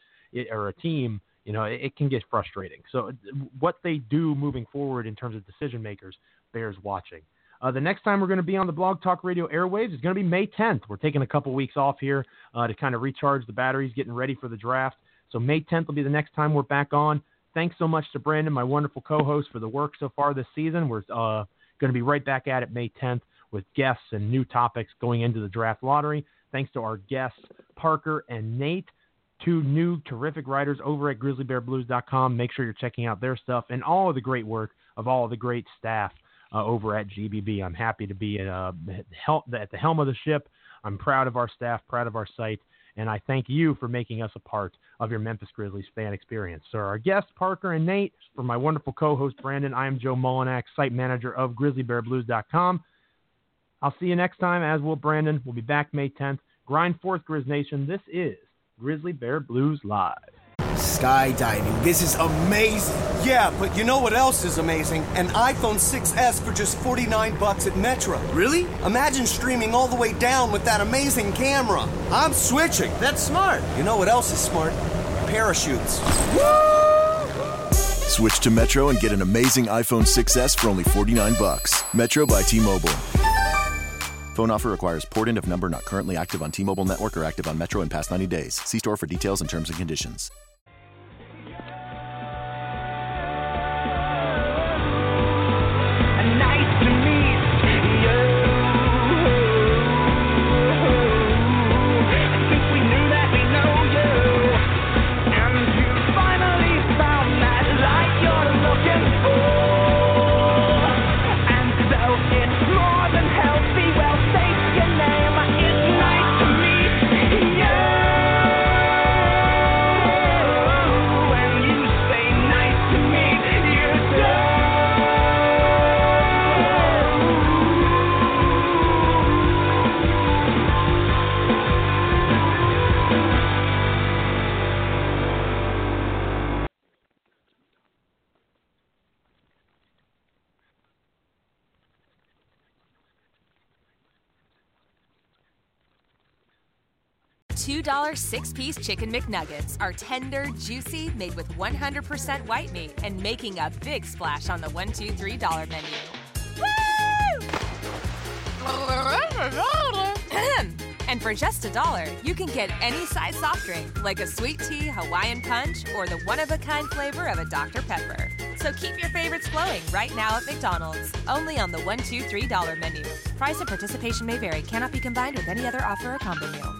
or a team, you know, it, can get frustrating. So what they do moving forward in terms of decision makers bears watching. Uh, the next time we're going to be on the Blog Talk Radio airwaves is going to be May 10th. We're taking a couple weeks off here uh, to kind of recharge the batteries, getting ready for the draft. So May 10th will be the next time we're back on. Thanks so much to Brandon, my wonderful co-host, for the work so far this season. We're uh, going to be right back at it May 10th with guests and new topics going into the draft lottery. Thanks to our guests, Parker and Nate, two new terrific writers over at grizzlybearblues.com. Make sure you're checking out their stuff and all of the great work of all of the great staff uh, over at GBB. I'm happy to be at, uh, at the helm of the ship. I'm proud of our staff, proud of our site, and I thank you for making us a part of your Memphis Grizzlies fan experience. So, our guests, Parker and Nate, for my wonderful co host, Brandon, I am Joe Mullinax, site manager of grizzlybearblues.com. I'll see you next time, as will Brandon. We'll be back May 10th. Grind forth, Grizz Nation. This is Grizzly Bear Blues Live. Skydiving. This is amazing. Yeah, but you know what else is amazing? An iPhone 6S for just 49 bucks at Metro. Really? Imagine streaming all the way down with that amazing camera. I'm switching. That's smart. You know what else is smart? Parachutes. Woo! Switch to Metro and get an amazing iPhone 6S for only 49 bucks. Metro by T-Mobile. Phone offer requires port in of number not currently active on T-Mobile network or active on Metro in past 90 days. See store for details and terms and conditions. $2 six piece Chicken McNuggets are tender, juicy, made with 100% white meat, and making a big splash on the $1, $2, menu. Woo! and for just a dollar, you can get any size soft drink, like a sweet tea, Hawaiian punch, or the one of a kind flavor of a Dr. Pepper. So keep your favorites flowing right now at McDonald's. Only on the $1, $2, $3 menu. Price and participation may vary, cannot be combined with any other offer or combo meal.